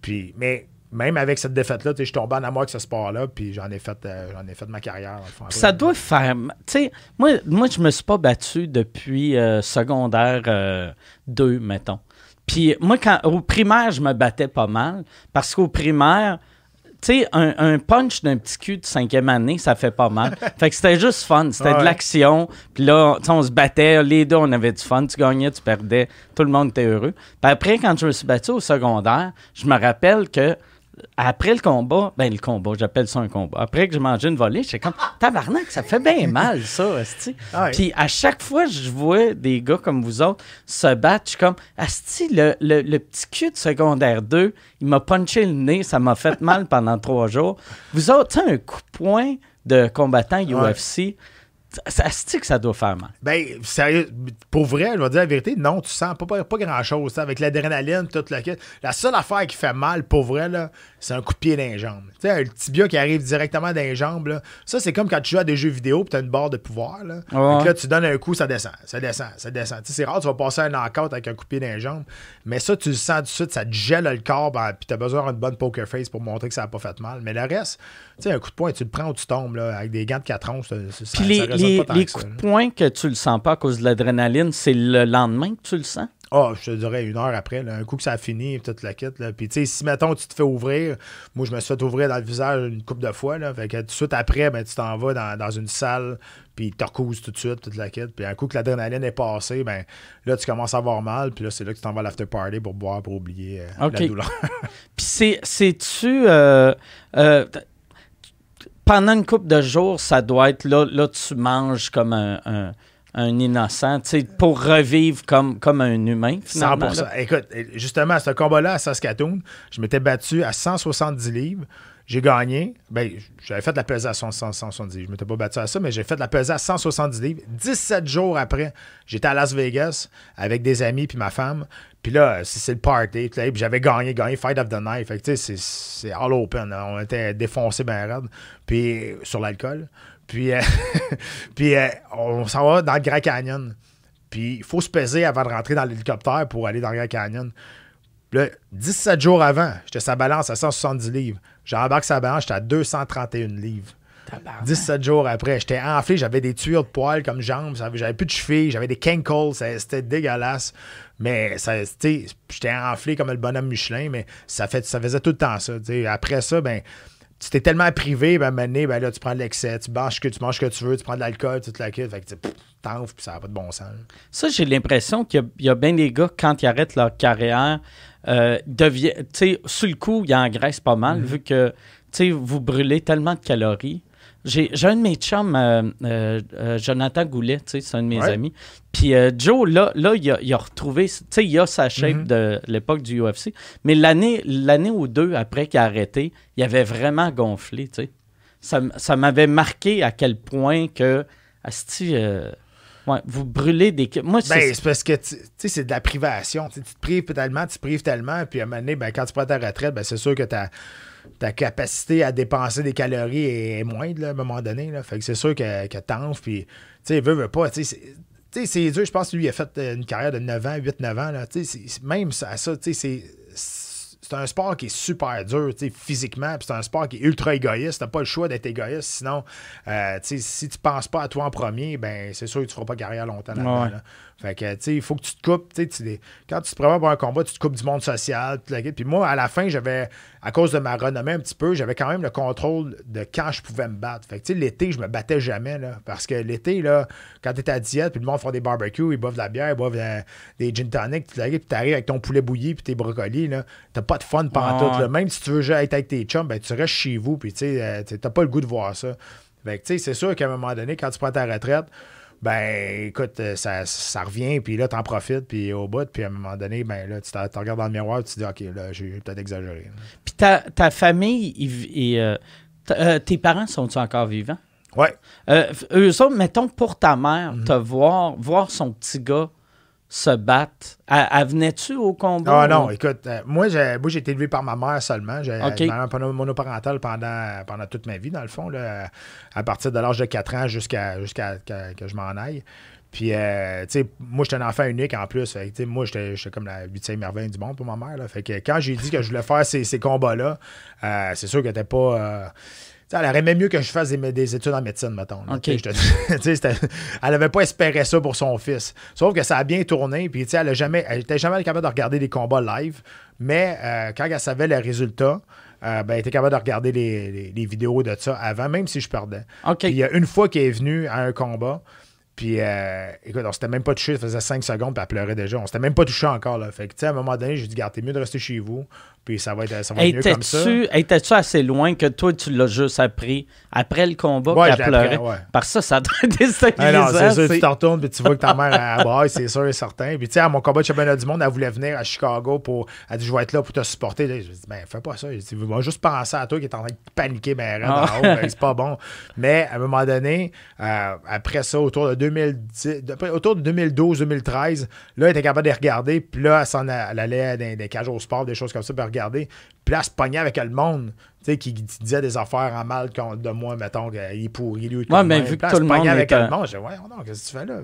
puis, mais même avec cette défaite-là, je suis tombé en amour avec ce sport-là, puis j'en ai fait ai fait ma carrière. Ça doit faire. Tu moi, moi, je me suis pas battu depuis secondaire 2, mettons. Puis moi, quand, au primaire, je me battais pas mal parce qu'au primaire, tu sais, un, punch d'un petit cul de cinquième année, ça fait pas mal. fait que c'était juste fun, c'était de l'action. Puis là, on se battait, les deux, on avait du fun. Tu gagnais, tu perdais, tout le monde était heureux. Puis après, quand je me suis battu au secondaire, je me rappelle que après le combat, ben le combat, j'appelle ça un combat. Après que j'ai mangé une volée, j'étais comme tabarnak, ça fait bien mal ça, asti. Ah Puis à chaque fois je vois des gars comme vous autres se battre, je suis comme asti le, le, petit cul de secondaire 2, il m'a punché le nez, ça m'a fait mal pendant trois jours. Vous autres, tu un coup de poing de combattant UFC, ça se que ça doit faire mal. Ben, sérieux, pour vrai, je vais dire la vérité, non, tu sens pas, pas, grand-chose. Avec l'adrénaline, toute la La seule affaire qui fait mal, pour vrai, c'est un coup de pied dans les jambes. Tu sais, le tibia qui arrive directement dans les jambes, là, ça, c'est comme quand tu joues à des jeux vidéo et tu as une barre de pouvoir. Là. là, tu donnes un coup, ça descend, ça descend, ça descend. c'est rare, tu vas passer un knockout avec un coup de pied dans les jambes, mais ça, tu le sens tout de suite, ça te gèle le corps, ben, puis tu as besoin d'une bonne poker face pour montrer que ça n'a pas fait mal. Mais le reste, tu sais, un coup de poing, tu le prends ou tu tombes là, avec des gants de 4 onces. Puis les, les, les coups de poing que tu le sens pas à cause de l'adrénaline, c'est le lendemain que tu le sens? Ah, je te dirais une heure après, un coup que ça a fini, toute la quête. Là. Puis, tu sais, si, mettons, tu te fais ouvrir, moi, je me suis fait ouvrir dans le visage une couple de fois. Là. Fait que tout de suite après, ben, tu t'en vas dans, une salle, puis tu recouses tout de suite, toute la quête. Puis, un coup que l'adrénaline est passée, ben, là, tu commences à avoir mal. Puis là, c'est là que tu t'en vas à l'after party pour boire, pour oublier euh, la douleur. puis, c'est-tu. Euh, euh, pendant une couple de jours, ça doit être là, là tu manges comme un un innocent, pour revivre comme, comme un humain, finalement. 100%. Écoute, justement, à ce combat-là à Saskatoon, je m'étais battu à 170 livres. J'ai gagné. Ben, j'avais fait la pesée à 170. Je ne m'étais pas battu à ça, mais j'ai fait la pesée à 170 livres. 17 jours après, j'étais à Las Vegas avec des amis puis ma femme. Puis là, c'est le party. Puis j'avais gagné, gagné Fight of the Night. Fait que c'est all open. On était défoncés bien raide. Puis sur l'alcool. Puis, euh, puis euh, on s'en va dans le Grand Canyon. Puis il faut se peser avant de rentrer dans l'hélicoptère pour aller dans le Grand Canyon. Là, 17 jours avant, j'étais sa balance à 170 livres. J'embarque sa balance, j'étais à 231 livres. 17 jours après, j'étais enflé, j'avais des tuyaux de poils comme jambes, j'avais plus de chevilles, j'avais des cankles, c'était dégueulasse. Mais ça, j'étais enflé comme le bonhomme Michelin, mais ça, fait, ça faisait tout le temps ça. Après ça, ben tu t'es tellement privé, ben, maintenant, ben là, tu prends de l'excès, tu manges que tu manges que tu veux, tu prends de l'alcool, toute la quête, fait que t'enfles, puis ça n'a pas de bon sens. Ça, j'ai l'impression qu'il y, a bien des gars, quand ils arrêtent leur carrière, euh, tu sais, sur le coup, ils engraissent pas mal, mm-hmm. vu que, tu sais, vous brûlez tellement de calories. J'ai un de mes chums, euh, euh, euh, Jonathan Goulet, c'est un de mes amis. Puis Joe, là, là il, a, il a retrouvé, tu sais, il a sa shape mm-hmm. de l'époque du UFC. Mais l'année ou deux après qu'il a arrêté, il avait vraiment gonflé, tu sais. Ça, ça m'avait marqué à quel point que, asti, ouais, vous brûlez des... Moi, c'est... Ben, c'est parce que, tu sais, c'est de la privation. tu te prives tellement, tu te prives tellement, puis à un moment donné, ben, quand tu prends ta retraite, ben, c'est sûr que tu as ta capacité à dépenser des calories est, moindre à un moment donné. Là. Fait que c'est sûr que, que t'enfles, puis tu sais, veut, veut pas. Tu sais, c'est dur. Je pense que lui, il a fait une carrière de 9 ans, 8-9 ans. Là. Même à ça, tu sais, c'est un sport qui est super dur physiquement, puis c'est un sport qui est ultra égoïste. T'as pas le choix d'être égoïste, sinon, euh, si tu penses pas à toi en premier, ben c'est sûr que tu feras pas carrière longtemps là fait que, tu sais, il faut que tu te coupes. Tu quand tu te prépares pour un combat, tu te coupes du monde social. Puis moi, à la fin, j'avais, à cause de ma renommée un petit peu, j'avais quand même le contrôle de quand je pouvais me battre. Fait que, tu sais, l'été, je me battais jamais, là. Parce que l'été, là, quand tu es à diète, puis le monde fait des barbecues, ils boivent de la bière, ils boivent euh, des gin tonic, puis tu arrives avec ton poulet bouilli, puis tes brocolis, là. T'as pas de fun pendant tout. Même si tu veux être avec tes chums, ben, tu restes chez vous, puis tu sais, euh, t'as pas le goût de voir ça. Fait que, tu sais, c'est sûr qu'à un moment donné, quand tu prends ta retraite, ben écoute, euh, ça, ça revient, puis là, t'en profites, puis au bout, puis à un moment donné, ben là, tu t'en- t'en regardes dans le miroir, tu te dis, OK, là, j'ai peut-être exagéré. Puis ta, ta famille, et, euh, euh, tes parents sont-ils encore vivants? Ouais. Euh, f- eux autres, mettons, pour ta mère, Mhm. te voir, voir son petit gars se battre, elle, elle venait-tu au combat? Ah non, ou- écoute, euh, moi, j'ai, moi, j'ai été élevé par ma mère seulement. J'ai OK. une mère mono- monoparentale pendant, pendant toute ma vie, dans le fond, là, à partir de l'âge de 4 ans jusqu'à, jusqu'à que, que je m'en aille. Puis, euh, tu sais, moi, j'étais un enfant unique en plus. Fait que, tu sais, moi, j'étais, j'étais comme la huitième merveille du monde pour ma mère. Là. Fait que quand j'ai dit que je voulais faire ces, ces combats-là, euh, c'est sûr qu'elle n'était pas. Elle aurait même mieux que je fasse des, des études en médecine, mettons. là. Je te elle n'avait pas espéré ça pour son fils. Sauf que ça a bien tourné. Puis, elle n'était jamais capable de regarder des combats live. Mais euh, quand elle savait les résultats, euh, ben, elle était capable de regarder les, les- les vidéos de ça avant, même si je perdais. OK. Puis il y a une fois qu'elle est venue à un combat, puis euh, écoute, on s'était même pas touché, ça faisait 5 secondes, puis elle pleurait déjà. On s'était même pas touché encore. Là. Fait que, tu sais, à un moment donné, j'ai dit, garde, t'es mieux de rester chez vous, puis ça va être, ça va être mieux comme ça. Étais-tu assez loin que toi, tu l'as juste appris après le combat Ouais, qu'elle pleurait? ouais. Parce que ça, ça déstabilisant. Ah non, c'est sûr, tu te retournes puis tu vois que ta mère elle braille, c'est sûr et certain. Puis tu sais, à mon combat de championnat du monde, elle voulait venir à Chicago pour. Elle dit Je vais être là pour te supporter. Je dis Ben, fais pas ça. Je dis, Va juste penser à toi qui est en train de paniquer, ben, haut, ben, c'est pas bon. Mais à un moment donné, euh, après ça, autour de 2010, d'après- autour de 2012-2013, là, elle était capable de regarder. Puis là, elle allait dans des cages au sport, des choses comme ça, pour regarder. Puis là, elle se pognait avec le monde. Tu sais, qui disait des affaires en mal contre- de moi, mettons, qu'il est pourri, lui. Ouais, mais vu que tout le monde avec le monde. Je dis, ouais, non, qu'est-ce que tu fais là?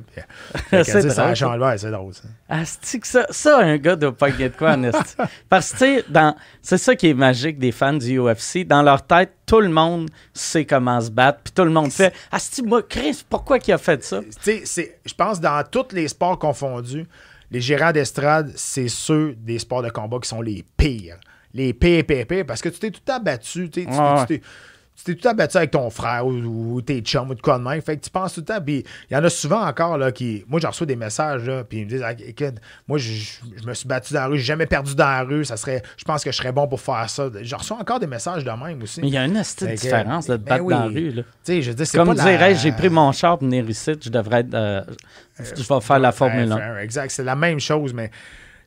C'est ça c'est drôle, ça. Asti que ça, ça, un gars doit pas gagner de quoi en esti. Parce que, tu sais, dans- c'est ça qui est magique des fans du UFC. Dans leur tête, tout le monde sait comment se battre, puis tout le monde fait Asti, moi, Chris, pourquoi qu'il a fait ça? Tu sais, je pense dans tous les sports confondus, les gérants d'estrade, c'est ceux des sports de combat qui sont les pires. Les pires, parce que tu t'es tout le temps battu. tu t'es- tout le temps battu avec ton frère ou, ou tes chums ou de quoi de même. Fait que tu penses tout le temps. Puis il y en a souvent encore là, qui. Moi, j'en reçois des messages, là, puis ils me disent Ah, écoute, moi, je, je me suis battu dans la rue, j'ai jamais perdu dans la rue. Ça serait, je pense que je serais bon pour faire ça. J'en reçois encore des messages de même aussi. Mais il y a une que, différence de ben battre oui. dans la rue. Là. Tu sais, je dire, c'est Comme la- dirais, j'ai pris mon char pour venir ici, je devrais être. euh, je vais faire la Formule 1. Fair, Exact, c'est la même chose, mais tu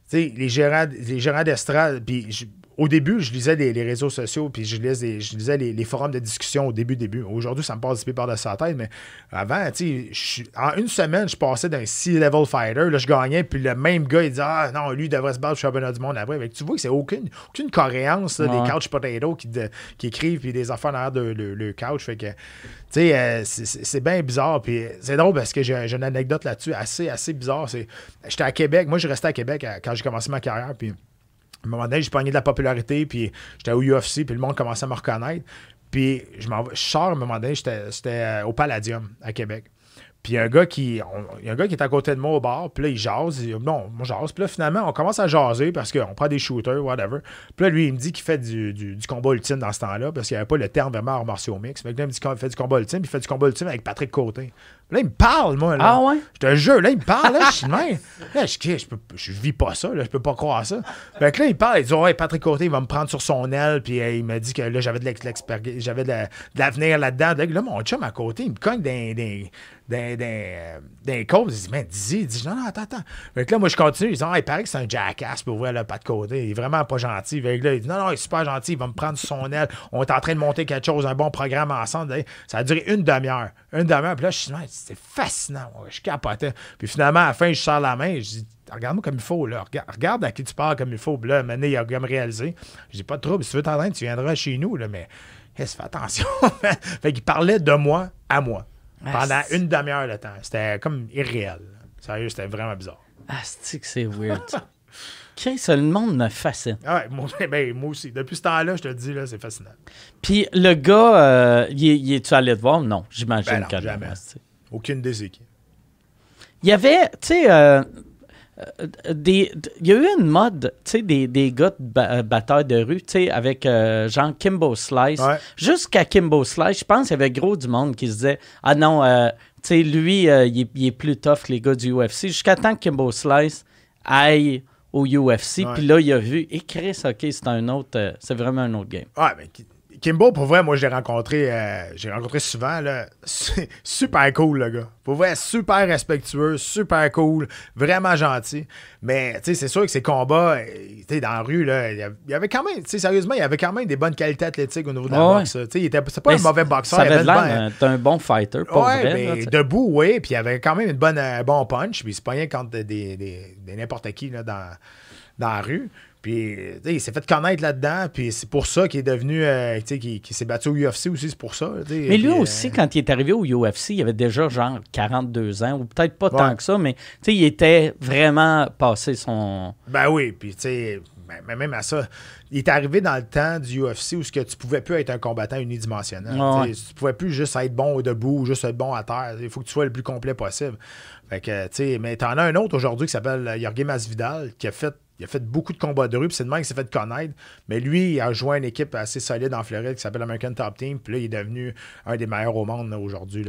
sais, les gérants, les gérants d'estrade, puis au début, je lisais les, les réseaux sociaux, puis je lisais, je lisais les, les forums de discussion au début, début. Aujourd'hui, ça me passe pieds par-dessus la tête, mais avant, tu en une semaine, je passais d'un C-level fighter, là, je gagnais, puis le même gars, il disait Ah non, lui, il devrait se battre au championnat du monde après. Que tu vois que c'est aucune, aucune cohérence, là, Ouais. des couch potatoes qui, de- qui écrivent, puis des affaires derrière de- le, le couch. Fait que, tu sais, euh, c'est- bien bizarre. Puis c'est drôle parce que j'ai une anecdote là-dessus assez, assez bizarre. J'étais à Québec. Moi, je restais à Québec à- quand j'ai commencé ma carrière. Puis à un moment donné, j'ai pogné de la popularité. Puis j'étais au UFC. Puis le monde commençait à me reconnaître. Puis je, sors à un moment donné, euh, au Palladium à Québec. Puis il y a un gars qui est à côté de moi au bar, puis là il jase, il non, moi jase. Puis là finalement, on commence à jaser parce qu'on prend des shooters, whatever. Puis là lui, il me dit qu'il fait du, du- du combat ultime dans ce temps-là parce qu'il n'y avait pas le terme vraiment arts martiaux mix. Fait que là, il me dit qu'il fait du combat ultime, puis il fait du combat ultime avec Patrick Côté. Là, il me parle, moi. Là. Ah ouais? Je te jure, là, il me parle, là, je suis même. Là, je, je, peux- je vis pas ça, là, je peux pas croire ça. Fait que là, il parle, il dit, ouais, Patrick Côté, il va me prendre sur son aile, puis euh, il m'a dit que là, j'avais de l'ex- l'expéri- j'avais de, la- de l'avenir là-dedans. Là, là, mon chum à côté, il me cogne des, des, des, des, euh, côtes. Il dit, man, dis il dit, non, non, attends, attends. Fait que là, moi, je continue. Il dit, ah, il paraît que c'est un jackass pour ouvrir le pas de côté. Il est vraiment pas gentil. Fait que là, il dit, non, non, il est super gentil, il va me prendre sur son aile. On est en train de monter quelque chose, un bon programme ensemble. Ça a duré une demi-heure. Une demi-heure, puis là, je suis, c'est fascinant. ouais, Je capotais. Puis finalement, à la fin, je sors la main, je dis, regarde-moi comme il faut, là. Regarde, regarde à qui tu parles comme il faut. Puis là, maintenant, il a comme réalisé. Je dis, pas de trouble, si tu veux t'entraîner, tu viendras chez nous, là, mais qu'est-ce que fais attention. fait qu'il parlait de moi à moi pendant Ah, c'est- une demi-heure de temps. C'était comme irréel. Sérieux, c'était vraiment bizarre. Asti que c'est weird. ça? Chris, le monde me fascine. Ah ouais, moi, ben, moi aussi. Depuis ce temps-là, je te le dis, là, c'est fascinant. Puis le gars, euh, il est- il est-tu allé te voir? Non, j'imagine Ben non, que non, jamais. asti. Aucune des équipes. Il y avait, tu sais, euh, euh, des, il y a eu une mode, tu sais, des, des gars de ba- euh, batteurs de rue, tu sais, avec euh, genre Kimbo Slice. Ouais. Jusqu'à Kimbo Slice, je pense qu'il y avait gros du monde qui se disait Ah non, euh, tu sais, lui, il, est, il est plus tough que les gars du UFC. Jusqu'à temps que Kimbo Slice aille au UFC, puis là, il a vu, et Chris, ok, c'est un autre, c'est vraiment un autre game. Ouais, mais Kimbo, pour vrai, moi, je l'ai rencontré, euh, j'ai rencontré souvent, là. super cool, le gars. Pour vrai, super respectueux, super cool, vraiment gentil. Mais, tu sais, c'est sûr que ses combats, euh, tu sais, dans la rue, là, il y avait quand même, tu sais, sérieusement, il y avait quand même des bonnes qualités athlétiques au niveau de la Ouais. boxe. Tu sais, il était, c'est pas Mais un mauvais boxeur. Ça il avait l'air d'un- d'un bon fighter, ouais, vrai. mais là, debout, oui, puis il avait quand même une bonne, un bon punch, puis c'est pas rien contre des, des, des- des n'importe qui là, dans, dans la rue. Puis, sais, il s'est fait connaître là-dedans, puis c'est pour ça qu'il est devenu, euh, tu sais, qu'il s'est battu au UFC aussi, c'est pour ça. Mais lui Puis, euh, aussi, quand il est arrivé au UFC, il avait déjà genre 42 ans, ou peut-être pas Ouais. tant que ça, mais tu sais, il était vraiment passé son. Ben oui, puis tu sais, ben, même à ça, il est arrivé dans le temps du UFC où ce que tu pouvais plus être un combattant unidimensionnel. Ouais. Tu pouvais plus juste être bon debout ou juste être bon à terre. Il faut que tu sois le plus complet possible. Fait que, tu sais, mais t'en as un autre aujourd'hui qui s'appelle euh, Jorge Masvidal qui a fait. Il a fait beaucoup de combats de rue, puis c'est de même qu'il s'est fait connaître. Mais lui, il a joint une équipe assez solide en Floride qui s'appelle American Top Team. Puis là, il est devenu un des meilleurs au monde aujourd'hui.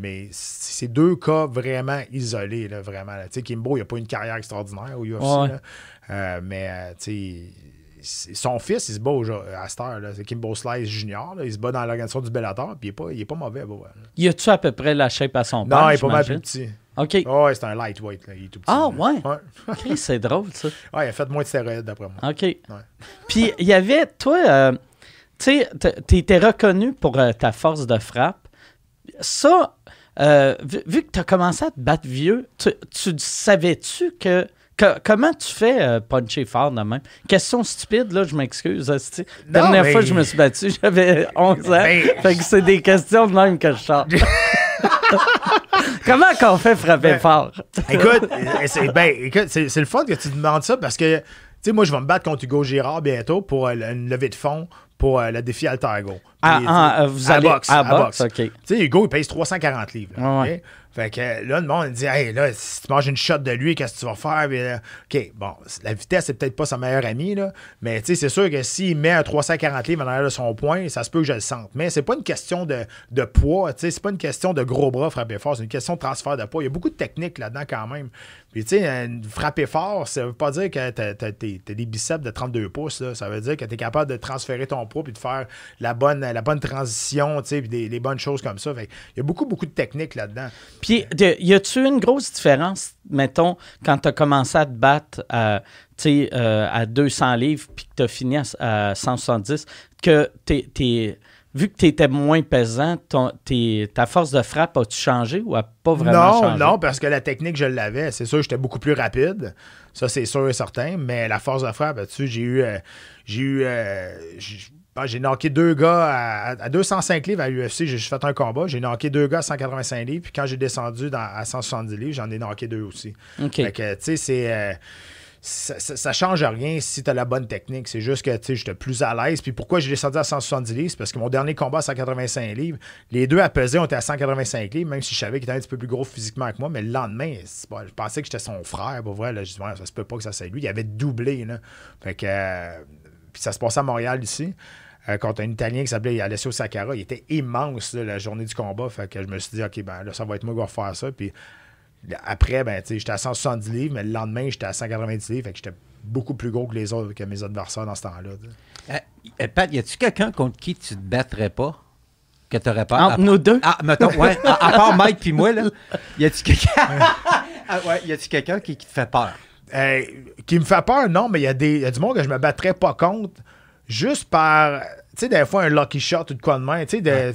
mais c'est deux cas vraiment isolés, là, vraiment. là. Tu sais, Kimbo, il n'a pas une carrière extraordinaire au UFC. Ouais. là. Euh, mais, euh, son fils, il se bat au- à cette heure. C'est Kimbo Slice Junior. là. Il se bat dans l'organisation du Bellator, puis il n'est pas, il est pas mauvais. bah, ouais. Y a-tu à peu près la shape à son père? Non, il est pas mal plus petit. OK. Oh, ouais, c'est un lightweight. Là. Il est tout petit. Ah, ouais? ouais. Chris, c'est drôle, ça. Ouais, il a fait moins de stéroïdes, d'après moi. OK. Puis, il y avait, toi, euh, tu sais, tu étais reconnu pour euh, ta force de frappe. Ça, euh, vu, vu que tu as commencé à te battre vieux, tu, tu savais-tu que, que- Comment tu fais euh, puncher fort de même? Question stupide, là, je m'excuse. La dernière mais- fois que je me suis battu, j'avais 11 ans. Fait que c'est des questions de même que je sors. Comment qu'on fait frapper Ben- fort? Écoute, euh, c'est ben, écoute, c'est c'est le fun que tu demandes ça parce que, tu sais, moi, je vais me battre contre Hugo Girard bientôt pour euh, une levée de fonds pour euh, le défi. Ah, Puis, ah, euh, vous à allez boxe, à boxe, boxe. OK. Tu sais, Hugo, il pèse 340 livres. là, Ouais. Fait que là, le monde il dit Hey, là, si tu manges une shot de lui, qu'est-ce que tu vas faire? Puis, euh, OK, bon, la vitesse, c'est peut-être pas sa meilleure amie, là, mais tu sais, c'est sûr que s'il met un 340 livres en arrière de son point, ça se peut que je le sente. Mais c'est pas une question de, de poids, tu sais, c'est pas une question de gros bras frapper fort, c'est une question de transfert de poids. Il y a beaucoup de techniques là-dedans quand même. Puis, tu sais, euh, frapper fort, ça veut pas dire que t'as, t'as- t'es- t'as des biceps de 32 pouces, là. Ça veut dire que tu es capable de transférer ton poids puis de faire la bonne, la bonne transition, tu sais, puis des, des bonnes choses comme ça. Fait il y a beaucoup, beaucoup de techniques là-dedans. Puis, de- y a-tu une grosse différence, mettons, quand tu as commencé à te battre à, tu euh, à 200 livres puis que tu as fini à, à 170, que t'es, t'es- vu que tu étais moins pesant, ton- t'es- ta force de frappe a-tu changé ou a pas vraiment non, changé? non, parce que la technique, je l'avais. C'est sûr, j'étais beaucoup plus rapide. Ça, c'est sûr et certain. Mais la force de frappe, là-dessus, j'ai eu. euh, j'ai eu. euh, j'ai- ben, j'ai knocké deux gars à, à 205 livres à l'UFC. J'ai juste fait un combat. J'ai knocké deux gars à 185 livres. Puis quand j'ai descendu dans- à 170 livres, j'en ai knocké deux aussi. OK. Fait que, tu sais, c'est. euh, ça, ça, ça change rien si tu as la bonne technique. C'est juste que j'étais plus à l'aise. Puis pourquoi j'ai descendu à 170 livres? C'est parce que mon dernier combat à 185 livres, les deux à peser, on était à 185 livres, même si je savais qu'il était un petit peu plus gros physiquement que moi. Mais le lendemain, je pensais que j'étais son frère. Pour vrai, là, je dis, Ouais, ça se peut pas que ça soit lui. Il avait doublé. Là. Fait que. euh, puis ça se passait à Montréal ici. Euh, contre un Italien qui s'appelait Alessio Sakara. Il était immense là, la journée du combat. Fait que je me suis dit, OK, ben là, ça va être moi qui va faire ça. Puis après, ben, tu sais, j'étais à 170 livres, mais le lendemain, j'étais à 190 livres. Fait que j'étais beaucoup plus gros que les autres, que mes adversaires dans ce temps-là. tu. Euh, euh, Pat, y a-tu quelqu'un contre qui tu te battrais pas? Que t'aurais pas? Entre À- nous deux? Ah, mettons, ouais. À, à part Mike puis moi, là. Y a-tu quelqu'un? ah, ouais, quelqu'un qui, qui te fait peur? Euh, qui me fait peur, non, mais il y, a des- il y a du monde que je me battrais pas contre juste par, tu sais, des fois un lucky shot ou de quoi de main. Tu sais, de-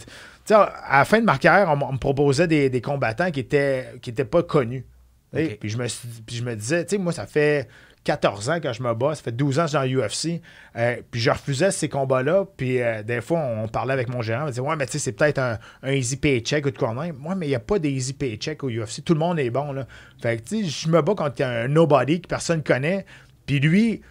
à la fin de ma carrière, on, me proposait des, des combattants qui étaient, qui étaient pas connus. Puis, je me, puis je me disais, tu sais, moi, ça fait 14 ans que je me bats, ça fait 12 ans que je suis dans l'UFC. Euh, puis je refusais ces combats-là. Puis euh, des fois, on, parlait avec mon gérant, on disait, ouais, mais tu sais, c'est peut-être un, un easy paycheck ou de quoi de même. Moi, mais il n'y a pas d'easy paycheck au UFC. Tout le monde est bon, là. Fait que, tu sais, je me bats contre un nobody que personne connaît. Puis lui,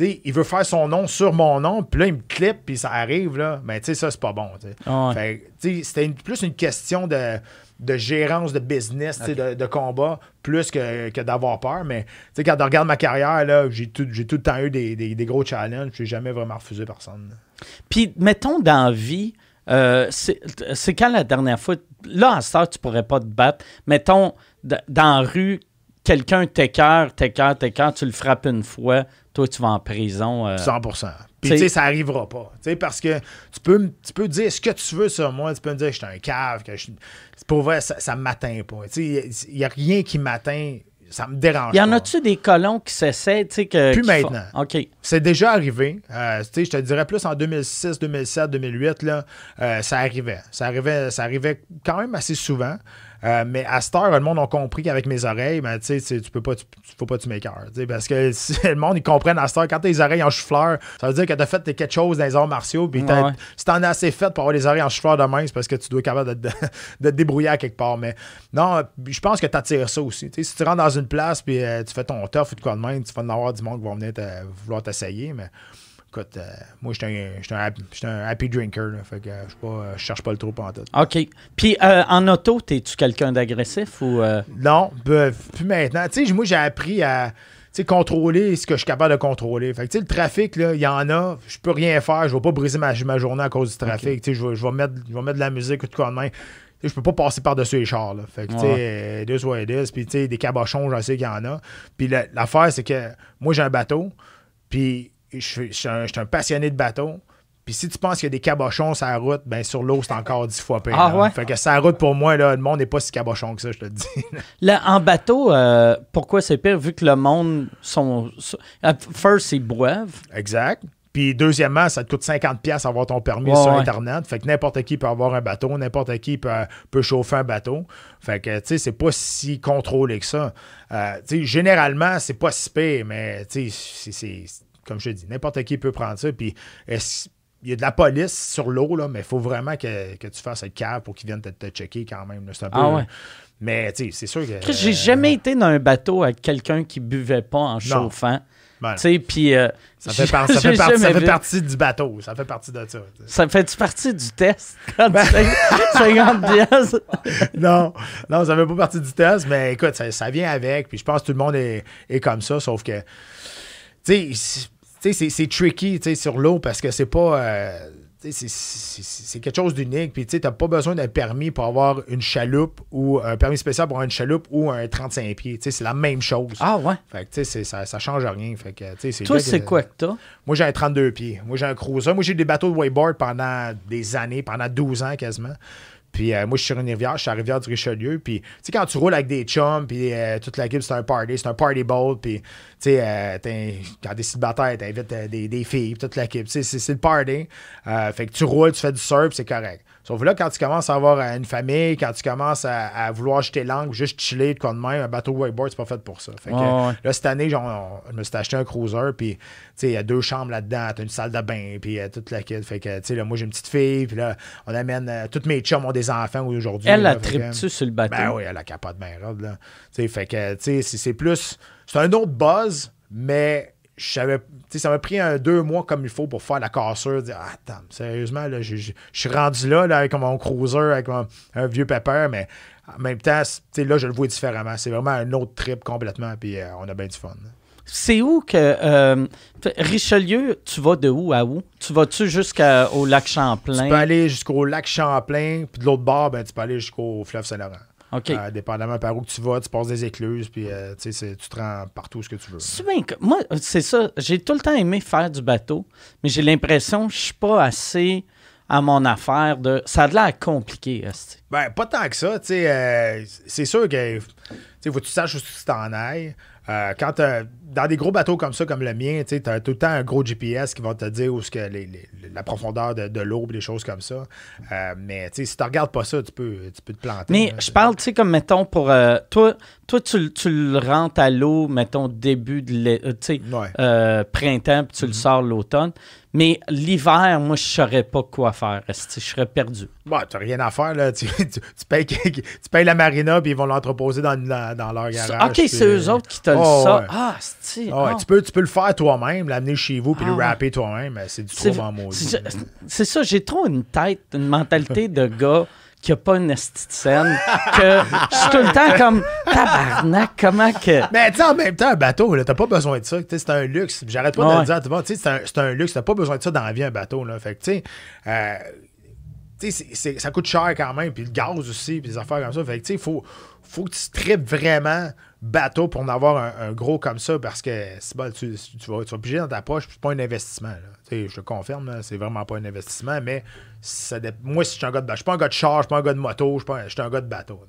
il veut faire son nom sur mon nom, puis là, il me clip, puis ça arrive, là. Mais tu sais, ça, c'est pas bon. Ah ouais. C'était plus une question de, de gérance de business, de, de combat, plus que, que d'avoir peur. Mais, tu sais, quand on regarde ma carrière, là, j'ai tout, tout le temps eu des, des- des gros challenges, j'ai jamais vraiment refusé personne. Puis, mettons, dans la vie, euh, c'est quand la dernière fois. Là, en star, tu pourrais pas te battre. Mettons, dans la rue, quelqu'un t'écœure, t'écœure, t'écœure, tu le frappes une fois, toi, tu vas en prison. euh. 100%. Puis, C'est- tu sais, ça arrivera pas. Tu sais, parce que tu peux, tu peux dire ce que tu veux sur moi? Tu peux me dire que je suis un cave, que je pour vrai, ça, ça m'atteint pas. Tu sais, il n'y a rien qui m'atteint. Ça me dérange Y en a-tu des colons qui s'essaient, tu sais, que. Plus maintenant. OK. C'est déjà arrivé. Euh, tu sais, je te dirais plus en 2006, 2007, 2008, là, euh, ça arrivait. Ça arrivait. Ça arrivait quand même assez souvent. Euh, mais à cette heure, le monde a compris qu'avec mes oreilles, ben, tu sais, tu peux pas, tu, tu- faut pas tu Parce que si le monde, ils comprennent à cette heure, quand tes oreilles en chou-fleur, ça veut dire que tu as fait quelque chose dans les arts martiaux. Puis t'as- Ouais. si t'en as assez fait pour avoir les oreilles en chou-fleur de main, c'est parce que tu dois être capable de, te- de te débrouiller à quelque part. Mais non, je pense que tu attires ça aussi. Si tu rentres dans une place puis euh, tu fais ton tough ou de quoi de même, tu vas en avoir du monde qui va venir te- vouloir t'essayer. Mais écoute, euh, moi, je suis un, happy- j'suis un happy drinker. là, fait que euh, je pas- je cherche pas le trop en tout. OK. Puis euh, en auto, t'es-tu quelqu'un d'agressif ou. euh, Non, ben, plus maintenant. Tu sais, moi, j'ai appris à contrôler ce que je suis capable de contrôler. Fait que, tu sais, le trafic, il y en a. Je peux rien faire. Je vais pas briser ma, ma journée à cause du trafic. Tu sais, je vais, je vais mettre, je vais mettre de la musique ou de quoi de sais, Je peux pas passer par-dessus les chars. Là. Fait que, tu sais, euh, it is what it is. Puis, tu sais, des cabochons, j'en sais qu'il y en a. Puis, la- l'affaire, c'est que moi, j'ai un bateau. Puis, je suis- je suis un, je suis un passionné de bateau. Puis, si tu penses qu'il y a des cabochons sur la route, ben sur l'eau, c'est encore dix fois pire. Ah ouais? Fait que sur la route, pour moi, là, le monde n'est pas si cabochon que ça, je te le dis. Là, en bateau, euh, pourquoi c'est pire vu que le monde sont. First, ils boivent. Exact. Puis deuxièmement, ça te coûte 50$ pièces avoir ton permis Ouais, sur ouais. Internet. Fait que n'importe qui peut avoir un bateau, n'importe qui peut, peut chauffer un bateau. Fait que, tu sais, c'est pas si contrôlé que ça. Euh, tu sais, généralement, c'est pas si pire, mais, tu sais, c'est- comme je te dis, n'importe qui peut prendre ça. Puis, il y a de la police sur l'eau, là, mais il faut vraiment que, que tu fasses être cave pour qu'ils viennent te, te checker quand même. là. C'est un peu. Ah ouais. Mais, tu sais, c'est sûr que. J'ai euh, jamais été dans un bateau avec quelqu'un qui buvait pas en chauffant. ben, Tu sais, puis. euh, ça fait, par- ça fait partie- ça fait du bateau. Ça fait partie de ça. Ça fait-tu partie du test? Quand Ben tu payes 50 pièces? non, non, ça fait pas partie du test, mais écoute, ça, ça vient avec. Puis je pense que tout le monde est, est comme ça, sauf que, tu sais, c'est- tu sais, c'est- c'est tricky, sur l'eau parce que c'est pas. euh, c'est- quelque chose d'unique. Puis, tu t'as pas besoin d'un permis pour avoir une chaloupe ou un permis spécial pour avoir une chaloupe ou un 35 pieds. C'est la même chose. Ah ouais. Fait que, ça, ça change rien. Fait que, Toi, c'est quoi que t'as? Moi, j'ai un 32 pieds. Moi, j'ai un cruiser. Moi, j'ai eu des bateaux de wakeboard pendant des années, pendant 12 ans quasiment. Puis euh, moi, je suis sur une rivière, je suis à la rivière du Richelieu. Puis, tu sais, quand tu roules avec des chums, puis euh, toute l'équipe, c'est un party, c'est un party boat. Puis, tu sais, euh, quand t'es célibataire, t'invites euh, des, des filles, toute l'équipe. Tu sais, c'est le party. Fait que tu roules, tu fais du surf, c'est correct. Sauf là, quand tu commences à avoir une famille, quand tu commences à, à vouloir jeter l'angle, juste chiller, de quoi de même, un bateau wakeboard, c'est pas fait pour ça. Fait que, ouais. Là, cette année, genre, on- je me suis acheté un cruiser, puis, il y a deux chambres là-dedans, t'as une salle de bain, puis euh, toute la kit. Fait que, tu sais, là, moi, j'ai une petite fille, puis là, on amène, euh, toutes mes chums ont des enfants aujourd'hui. Elle, la que- tripe-tu sur le bateau? Ben oui, elle a capote bien là. Fait que, tu sais, c'est plus, c'est un autre buzz, mais ça m'a pris un deux mois comme il faut pour faire la cassure, dire, ah, attends, sérieusement, là, je suis rendu là, là, avec mon cruiser, avec mon- un vieux pepper, mais en même temps, là, je le vois différemment. C'est vraiment un autre trip complètement, puis euh, on a bien du fun. C'est où que. euh, Richelieu, tu vas de où à où? Tu vas-tu jusqu'au lac Champlain? Tu peux aller jusqu'au lac Champlain, puis de l'autre bord, ben, tu peux aller jusqu'au fleuve Saint-Laurent. OK. Euh, dépendamment par où que tu vas, tu passes des écluses, puis euh, tu te rends partout où ce que tu veux. C'est bien que- moi, c'est ça. J'ai tout le temps aimé faire du bateau, mais j'ai l'impression que je suis pas assez à mon affaire de. Ça a de l'air compliqué, esti. Ben, pas tant que ça, tu sais. euh, c'est sûr que, tu sais, faut que tu saches où tu t'en ailles. Euh, quand dans des gros bateaux comme ça, comme le mien, tu as tout le temps un gros GPS qui va te dire où ce que les- les- la profondeur de, de l'eau, des choses comme ça. Euh, mais si tu regardes pas ça, tu peux, tu peux te planter. Mais là. je parle, tu sais, comme mettons pour. euh, toi, toi tu, le- tu le rentres à l'eau, mettons, début de euh, Ouais. euh, printemps, puis tu le sors l'automne. Mais l'hiver, moi, je saurais pas quoi faire. Je serais perdu. Bon, tu rien à faire, là. Tu, tu- tu payes, tu payes la marina, puis ils vont l'entreposer dans, leur garage. OK, puis- c'est eux autres qui te le Oh, ouais. Ah, c'est. Ah ouais, tu, peux, tu peux le faire toi-même, l'amener chez vous, puis Ah le ouais. rapper toi-même. mais C'est du trouble en maudit. c'est ça, j'ai trop une tête, une mentalité de gars qui a pas une scène, que je suis tout le temps comme tabarnak, comment que. Mais tu sais, en même temps, un bateau, là, t'as pas besoin de ça. Tu sais, C'est un luxe. J'arrête pas de le dire à tout le monde. C'est un, luxe. T'as pas besoin de ça dans la vie, un bateau. Là. Fait que, tu sais, euh, ça coûte cher quand même. Puis le gaz aussi, puis des affaires comme ça. Fait que, tu sais, faut, faut que tu tripes vraiment bateau pour en avoir un, un gros comme ça parce que c'est bon, tu, tu, vas, tu vas piger dans ta poche, c'est pas un investissement. Je te confirme, c'est vraiment pas un investissement, mais ça moi, si je suis un gars de bateau, je suis pas un gars de char, je suis pas un gars de moto, je suis pas un- je suis un gars de bateau.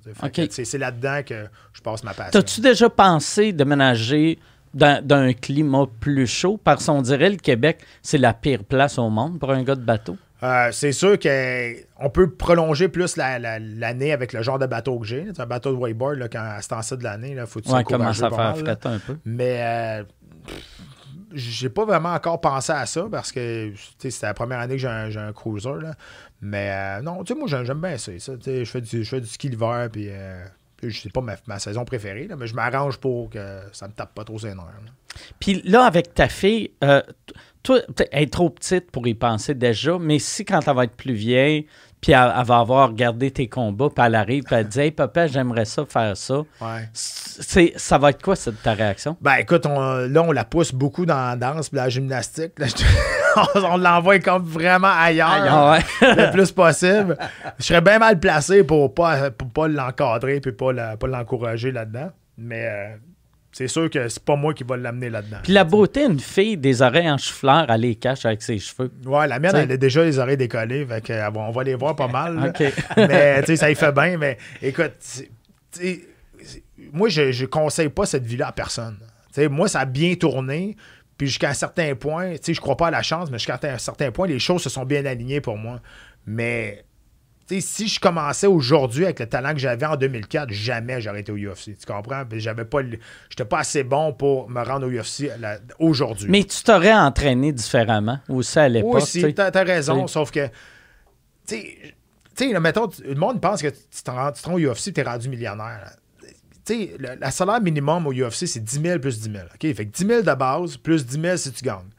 c'est là-dedans que je passe ma passion. T'as-tu déjà pensé déménager dans, dans un climat plus chaud? Parce qu'on dirait le Québec, c'est la pire place au monde pour un gars de bateau. Euh, c'est sûr qu'on peut prolonger plus la- la- l'année avec le genre de bateau que j'ai. C'est un bateau de wakeboard, là, quand, à ce temps-ci de l'année, il faut que tu Ouais, commence à faire mal, un peu. Mais euh, j'ai pas vraiment encore pensé à ça parce que c'était la première année que j'ai un, cruiser. Là. Mais euh, non, tu sais, moi j'aime bien ça. je, fais du, je fais du ski l'hiver, puis euh, c'est pas ma, ma saison préférée, là, mais je m'arrange pour que ça me tape pas trop ses nerfs. Puis là, avec ta fille, euh, toi, elle est trop petite pour y penser déjà, mais si quand elle va être plus vieille, puis elle, elle va avoir regardé tes combats, puis elle arrive, puis elle dit Hey papa, j'aimerais ça faire ça. Ouais. C'est, ça va être quoi cette, ta réaction? Ben écoute, on- là, on la pousse beaucoup dans la danse et la gymnastique. Là, je- on l'envoie comme vraiment ailleurs. Ouais. le plus possible. Je serais bien mal placé pour pas, pour pas l'encadrer puis pas, la- pas l'encourager là-dedans. Mais euh, c'est sûr que c'est pas moi qui va l'amener là-dedans. Puis la beauté d'une fille, des oreilles en chou-fleur, elle les cache avec ses cheveux. Ouais, la mienne, T'sais. elle a déjà les oreilles décollées. Fait que, euh, on va les voir pas mal. mais tu sais, ça y fait bien. Mais écoute, moi, je ne conseille pas cette vie-là à personne. Tu sais, moi, ça a bien tourné. Puis jusqu'à un certain point, tu sais, je crois pas à la chance, mais jusqu'à un certain point, les choses se sont bien alignées pour moi. Mais si je commençais aujourd'hui avec le talent que j'avais en 2004, jamais j'aurais été au UFC. Tu comprends? J'avais pas, j'étais pas assez bon pour me rendre au UFC aujourd'hui. Mais tu t'aurais entraîné différemment aussi à l'époque. Oui, tu si, t'as, t'as raison, sauf que, tu sais, mettons, le monde pense que tu te rends, au UFC, tu es rendu millionnaire. là. Tu sais, le, la salaire minimum au UFC, c'est 10 000 plus 10 000. OK? Fait que 10 000 de base plus 10 000 si tu gagnes.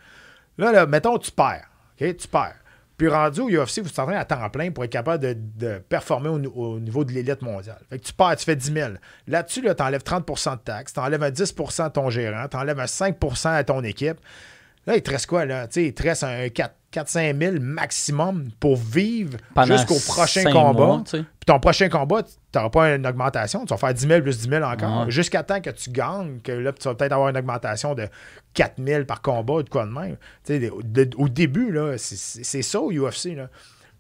Là, là, mettons, tu perds. OK? Tu perds. Puis rendu au UFC, vous t'entraînez à temps plein pour être capable de, performer au, au niveau de l'élite mondiale. Fait que tu perds, tu fais 10 000. Là-dessus, là, tu enlèves 30 de taxes, tu enlèves un 10% à ton gérant, tu enlèves un 5% à ton équipe. Là, il te reste quoi, là? Il te reste un 4-5 000 maximum pour vivre jusqu'au prochain combat. mois. Puis ton prochain combat, tu n'auras pas une augmentation. Tu vas faire 10 000 plus 10 000 encore. Ouais. Jusqu'à temps que tu gagnes, que là, tu vas peut-être avoir une augmentation de 4 000 par combat ou de quoi de même. Au- de- au début, là, c'est- ça au UFC. Là.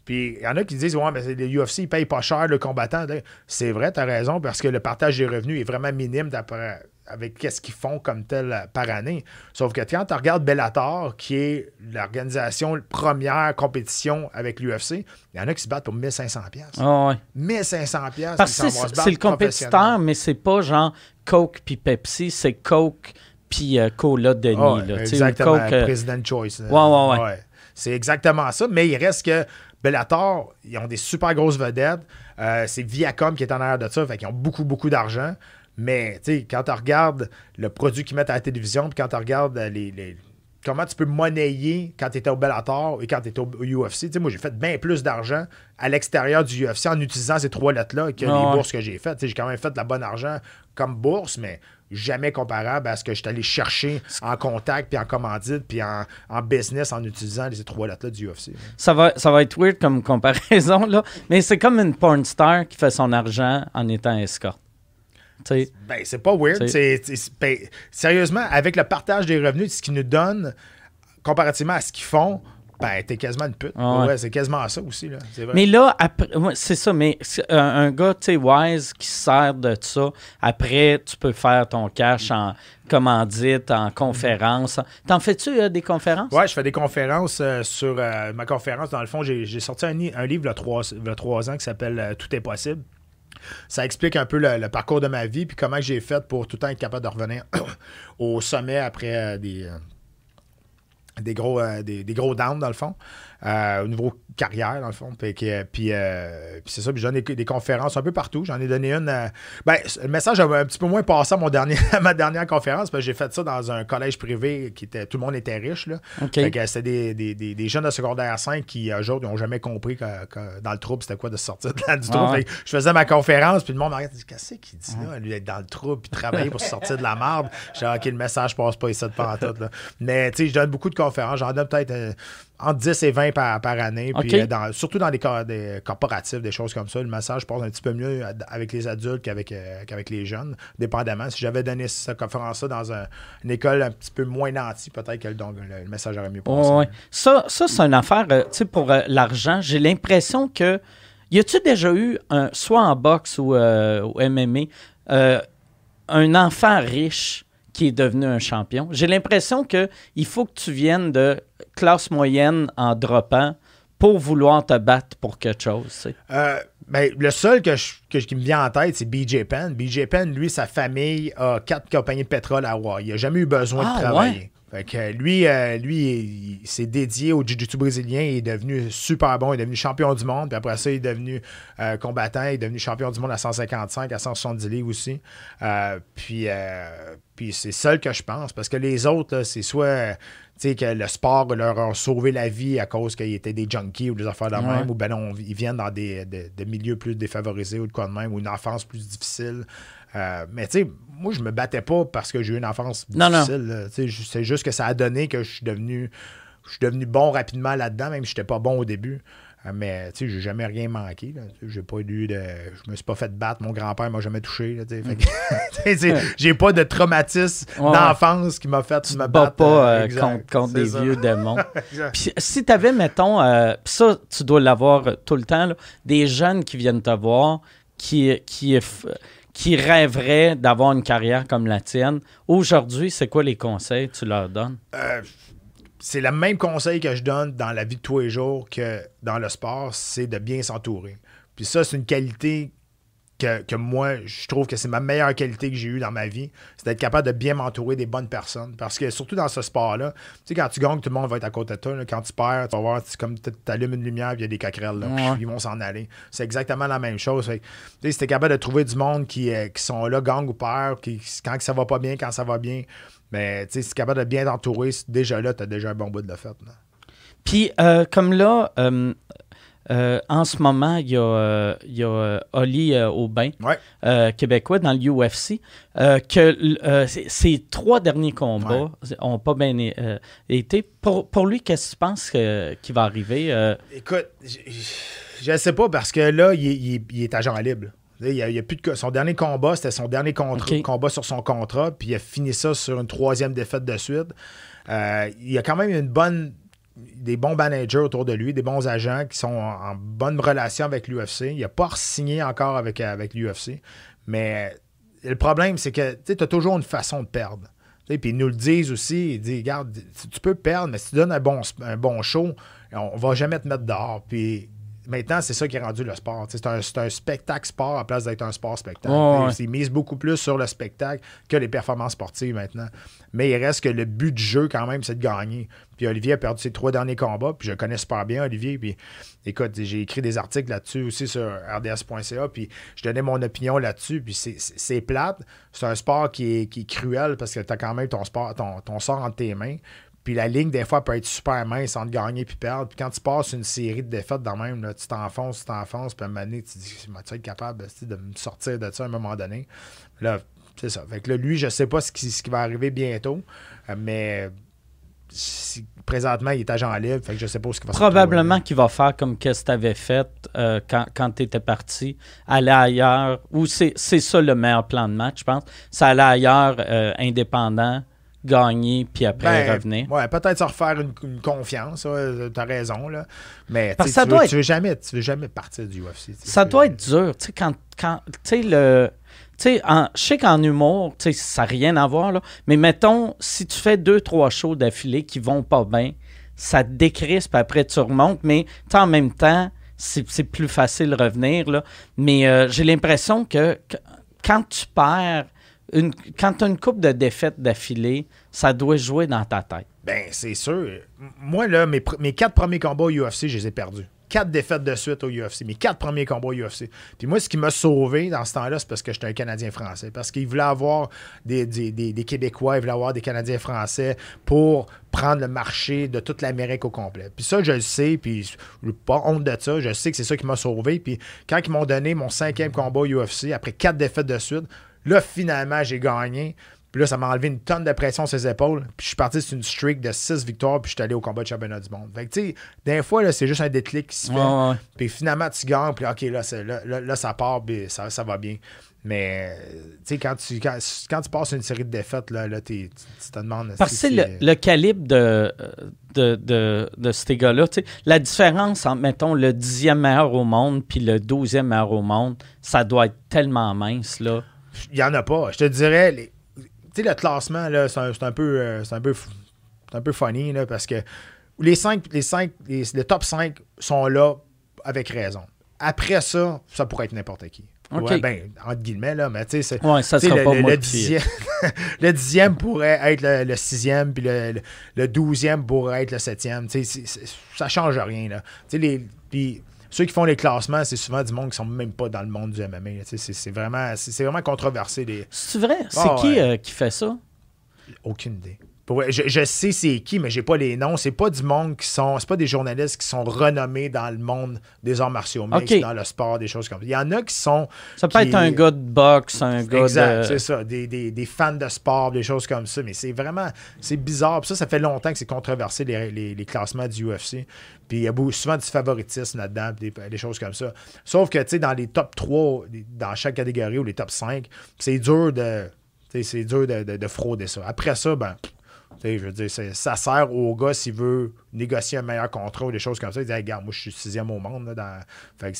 Puis il y en a qui disent Ouais, mais c'est- le UFC, ils payent pas cher le combattant. C'est vrai, tu as raison, parce que le partage des revenus est vraiment minime d'après avec qu'est-ce qu'ils font comme tel euh, par année. Sauf que quand tu regardes Bellator, qui est l'organisation première compétition avec l'UFC, il y en a qui se battent pour 1500 pièces. Ah ouais. 1500 pièces. Parce que c'est le compétiteur, mais c'est pas genre Coke puis Pepsi, c'est Coke puis euh, Cola Denis. Là, ou exactement, Coke, euh, President Choice. Ouais, ouais, ouais. C'est exactement ça, mais il reste que Bellator, ils ont des super grosses vedettes. Euh, c'est Viacom qui est en arrière de ça, fait qu'ils ont beaucoup, beaucoup d'argent. Mais, quand tu regardes le produit qu'ils mettent à la télévision, puis quand tu regardes euh, les, les- comment tu peux monnayer quand tu étais au Bellator et quand tu étais au, UFC. Tu sais, moi, j'ai fait bien plus d'argent à l'extérieur du UFC en utilisant ces trois lettres-là que Ah les bourses que j'ai faites. Tu sais, J'ai quand même fait de la bonne argent comme bourse, mais jamais comparable à ce que je suis allé chercher en contact, puis en commandite, puis en, en business en utilisant ces trois lettres-là du UFC. Ça va, ça va être weird comme comparaison, là. Mais c'est comme une porn star qui fait son argent en étant escorte. Ben, c'est pas weird. C'est- ben, sérieusement, avec le partage des revenus, ce qu'ils nous donnent, comparativement à ce qu'ils font, ben, t'es quasiment une pute. Ah ouais. Ouais, c'est quasiment ça aussi. Là. Vrai. Mais là, c'est ça, mais c'est un, un gars, tu sais, wise, qui se sert de ça, après, tu peux faire ton cash en commandite, en conférence. T'en fais-tu euh, des conférences? Ouais, je fais des conférences euh, sur euh, ma conférence. Dans le fond, j'ai, sorti un, li- un livre il y a trois, ans qui s'appelle euh, Tout est possible. Ça explique un peu le, parcours de ma vie puis comment j'ai fait pour tout le temps être capable de revenir au sommet après euh, des, euh, des, gros, euh, des gros downs, dans le fond, euh, au niveau carrière, dans le fond. Puis, euh, puis c'est ça, puis je donne des, conférences un peu partout. J'en ai donné une. euh, ben, le message a un petit peu moins passé à, mon dernier, à ma dernière conférence, parce que j'ai fait ça dans un collège privé qui était. Tout le monde était riche. Là. OK. Fait que c'était des, des, des, des jeunes de secondaire 5 qui, aujourd'hui, n'ont jamais compris que, que dans le trouble, c'était quoi de sortir de là, du trouble. Ah ouais. Fait que je faisais ma conférence, puis le monde et dit Qu'est-ce qu'il dit là, lui, être dans le trouble, puis travailler pour se sortir de la marde. J'ai dit, OK, le message passe pas ici de pantoute. Là. Mais, tu sais, je donne beaucoup de conférences. J'en donne peut-être entre 10 et 20 par, par année. Puis, euh, dans- surtout dans des, cor- des corporatifs, des choses comme ça. Le massage passe un petit peu mieux avec les adultes qu'avec euh, qu'avec les jeunes, dépendamment. Si j'avais donné cette conférence-là dans un- une école un petit peu moins nantie, peut-être que le, message aurait mieux passé. Ouais. Ça, ça c'est une affaire, euh, tu sais, pour euh, l'argent. J'ai l'impression que. Y a-tu déjà eu, un, soit en boxe ou au MMA, un enfant riche qui est devenu un champion? J'ai l'impression que il faut que tu viennes de classe moyenne en droppant pour vouloir te battre pour quelque chose. Euh, ben, le seul que je- que qui me vient en tête, c'est BJ Penn. BJ Penn, lui, sa famille a quatre compagnies de pétrole à Hawaï. Il n'a jamais eu besoin Ah, de travailler. Fait que euh, lui, euh, lui il, s'est dédié au jiu-jitsu brésilien. Il est devenu super bon. Il est devenu champion du monde. Puis après ça, il est devenu euh, combattant. Il est devenu champion du monde à 155, à 170 livres aussi. Euh, puis puis c'est seul que je pense. Parce que les autres, c'est soit que le sport leur a sauvé la vie à cause qu'ils étaient des junkies ou des affaires de Ouais. même, ou ben non, ils viennent dans des, des- des milieux plus défavorisés ou de quoi de même, ou une enfance plus difficile. Euh, mais tu sais, moi, je me battais pas parce que j'ai eu une enfance Non, difficile. Tu C'est juste que ça a donné que je suis devenu, je suis devenu bon rapidement là-dedans, même si j'étais pas bon au début. Euh, Mais tu sais, j'ai jamais rien manqué. Tu J'ai pas eu de. Je me suis pas fait battre. Mon grand-père m'a jamais touché. tu tu j'ai pas de traumatisme Ouais. d'enfance qui m'a fait me Bats battre. pas euh, exact. contre, contre des ça. vieux démons. Puis si tu avais, mettons, euh, ça, tu dois l'avoir tout le temps, là, des jeunes qui viennent te voir, qui, qui, qui rêveraient d'avoir une carrière comme la tienne, aujourd'hui, c'est quoi les conseils que tu leur donnes? Euh, c'est le même conseil que je donne dans la vie de tous les jours que dans le sport, c'est de bien s'entourer. Puis ça, c'est une qualité que, que moi, je trouve que c'est ma meilleure qualité que j'ai eue dans ma vie. C'est d'être capable de bien m'entourer des bonnes personnes. Parce que surtout dans ce sport-là, tu sais, quand tu gagnes, tout le monde va être à côté de toi. là. Quand tu perds, tu vas voir, c'est comme tu allumes une lumière, il y a des coquerelles. Là, Ouais. Ils vont s'en aller. C'est exactement la même chose. Fait tu sais, si t'es capable de trouver du monde qui, euh, qui sont là, gang ou peur, qui, quand ça va pas bien, quand ça va bien, mais tu sais, si t'es capable de bien t'entourer, déjà là, tu as déjà un bon bout de la fête. Puis, euh, comme là, euh, euh, en ce moment, il y a, euh, il y a euh, Oli euh, Aubin, Ouais. québécois, dans le UFC, que ses trois derniers combats ont pas bien été. Pour, pour lui, qu'est-ce que tu penses qui va arriver? Écoute, je ne sais pas parce que là, il est, il est- il est agent libre. Il y a, il y a plus de, son dernier combat, c'était son dernier combat sur son contrat, puis il a fini ça sur une troisième défaite de suite. Il y a quand même une bonne, des bons managers autour de lui, des bons agents qui sont en, bonne relation avec l'UFC. Il n'a pas signé encore avec, avec l'UFC, mais le problème, c'est que tu as toujours une façon de perdre. Puis ils nous le disent aussi, ils disent, regarde, tu- peux perdre, mais si tu donnes un bon, un show, on va jamais te mettre dehors. Puis maintenant, c'est ça qui est rendu le sport. C'est un, c'est un spectacle sport à place d'être un sport spectacle. Ouais, ouais. Ils misent beaucoup plus sur le spectacle que les performances sportives maintenant. Mais il reste que le but du jeu, quand même, c'est de gagner. Puis Olivier a perdu ses trois derniers combats, puis je connais super bien, Olivier. Puis écoute, j'ai écrit des articles là-dessus aussi sur rds.ca, puis je donnais mon opinion là-dessus. Puis c'est- plate. C'est un sport qui est, qui est cruel parce que tu as quand même ton, sport, ton, ton sort entre tes mains. Puis la ligne, des fois, peut être super mince entre gagner puis perdre. Puis quand tu passes une série de défaites dans même, là, tu t'enfonces, tu t'enfonces, puis à un moment tu te dis, tu être capable de me sortir de ça à un moment donné. Là, c'est ça. Fait que là, lui, je sais pas ce qui, ce qui va arriver bientôt, euh, mais si- présentement, il est agent libre, fait que je sais pas ce qui va se Probablement qu'il va faire comme qu'est-ce que tu avais fait euh, quand, quand tu étais parti, aller ailleurs, ou c'est c'est ça le meilleur plan de match, je pense. C'est aller ailleurs, euh, indépendant, gagner, puis après Ben, revenir. Ouais, peut-être se refaire une, une confiance, ouais, t'as raison, là. Mais Parce ça tu, doit veux, être- tu veux jamais, tu veux jamais partir du UFC. Ça doit être dur, tu sais, quand, quand tu sais, le... Tu sais, en- je sais qu'en humour, tu sais, ça n'a rien à voir, là, mais mettons, si tu fais deux, trois shows d'affilée qui vont pas bien, ça te décrispe, après tu remontes, mais en même temps, c'est c'est plus facile de revenir, là. Mais euh, j'ai l'impression que, que quand tu perds, quand tu as une coupe de défaites d'affilée, ça doit jouer dans ta tête. Ben, c'est sûr. Moi, là, mes, quatre premiers combats au UFC, je les ai perdus. Quatre défaites de suite au UFC. Mes quatre premiers combats au UFC. Puis moi, ce qui m'a sauvé dans ce temps-là, c'est parce que j'étais un Canadien français. Parce qu'ils voulaient avoir des, Québécois, ils voulaient avoir des Canadiens français pour prendre le marché de toute l'Amérique au complet. Puis ça, je le sais, puis je pas honte de ça. Je sais que c'est ça qui m'a sauvé. Puis quand ils m'ont donné mon cinquième combat au UFC, après quatre défaites de suite, là, finalement, j'ai gagné. Puis là, ça m'a enlevé une tonne de pression sur ses épaules. Puis je suis parti sur une streak de 6 victoires, puis je suis allé au combat de championnat du monde. Fait que, tu sais, des fois, là, c'est juste un déclic qui se fait. Ouais. Puis finalement, tu gagnes, puis OK, là, là, là, là, ça part, puis ça, ça va bien. Mais, tu sais, quand tu, quand, quand tu passes une série de défaites, là, là tu, te demandes. Parce que si le, le calibre de, de, de, de ces gars-là. tu sais, La différence entre, mettons, le dixième meilleur au monde puis le douzième meilleur au monde, ça doit être tellement mince, là. Il n'y en a pas. Je te dirais, les- tu sais, le classement, là, c'est un, un peu, euh, c'est un peu, c'est un peu funny, là, parce que les cinq, les cinq, les, les top 5 sont là avec raison. Après ça, ça pourrait être n'importe qui. OK. Ouais, ben, entre guillemets, là, mais tu sais, c'est. Ouais, ça sera le, pas le- le dixième, le dixième pourrait être le, le sixième, puis le, le, le douzième pourrait être le septième. Tu sais, ça change rien. Là. Tu sais, les, puis ceux qui font les classements, c'est souvent du monde qui sont même pas dans le monde du MMA. C'est vraiment, vraiment controversé. Les... C'est vrai? C'est Ah, qui ouais. euh, qui fait ça? Aucune idée. Je, je sais c'est qui, mais j'ai pas les noms. C'est pas du monde qui sont. C'est pas des journalistes qui sont renommés dans le monde des arts martiaux mixtes, dans le sport, des choses comme ça. Il y en a qui sont. Ça peut qui- être un gars de boxe, un gars Exact, de... c'est ça. Des, des- des fans de sport, des choses comme ça. Mais c'est vraiment, c'est bizarre. Puis ça, ça fait longtemps que c'est controversé, les, les- les classements du UFC. Puis il y a beaucoup- souvent du favoritisme là-dedans, des, des choses comme ça. Sauf que, tu sais, dans les top 3, dans chaque catégorie ou les top 5, c'est dur de, c'est dur de, de- de frauder ça. Après ça, ben, tu sais, je veux dire, ça sert au gars s'il veut négocier un meilleur contrat ou des choses comme ça. Il dit, Hey, regarde, moi, je suis sixième au monde. Là, dans... Fait que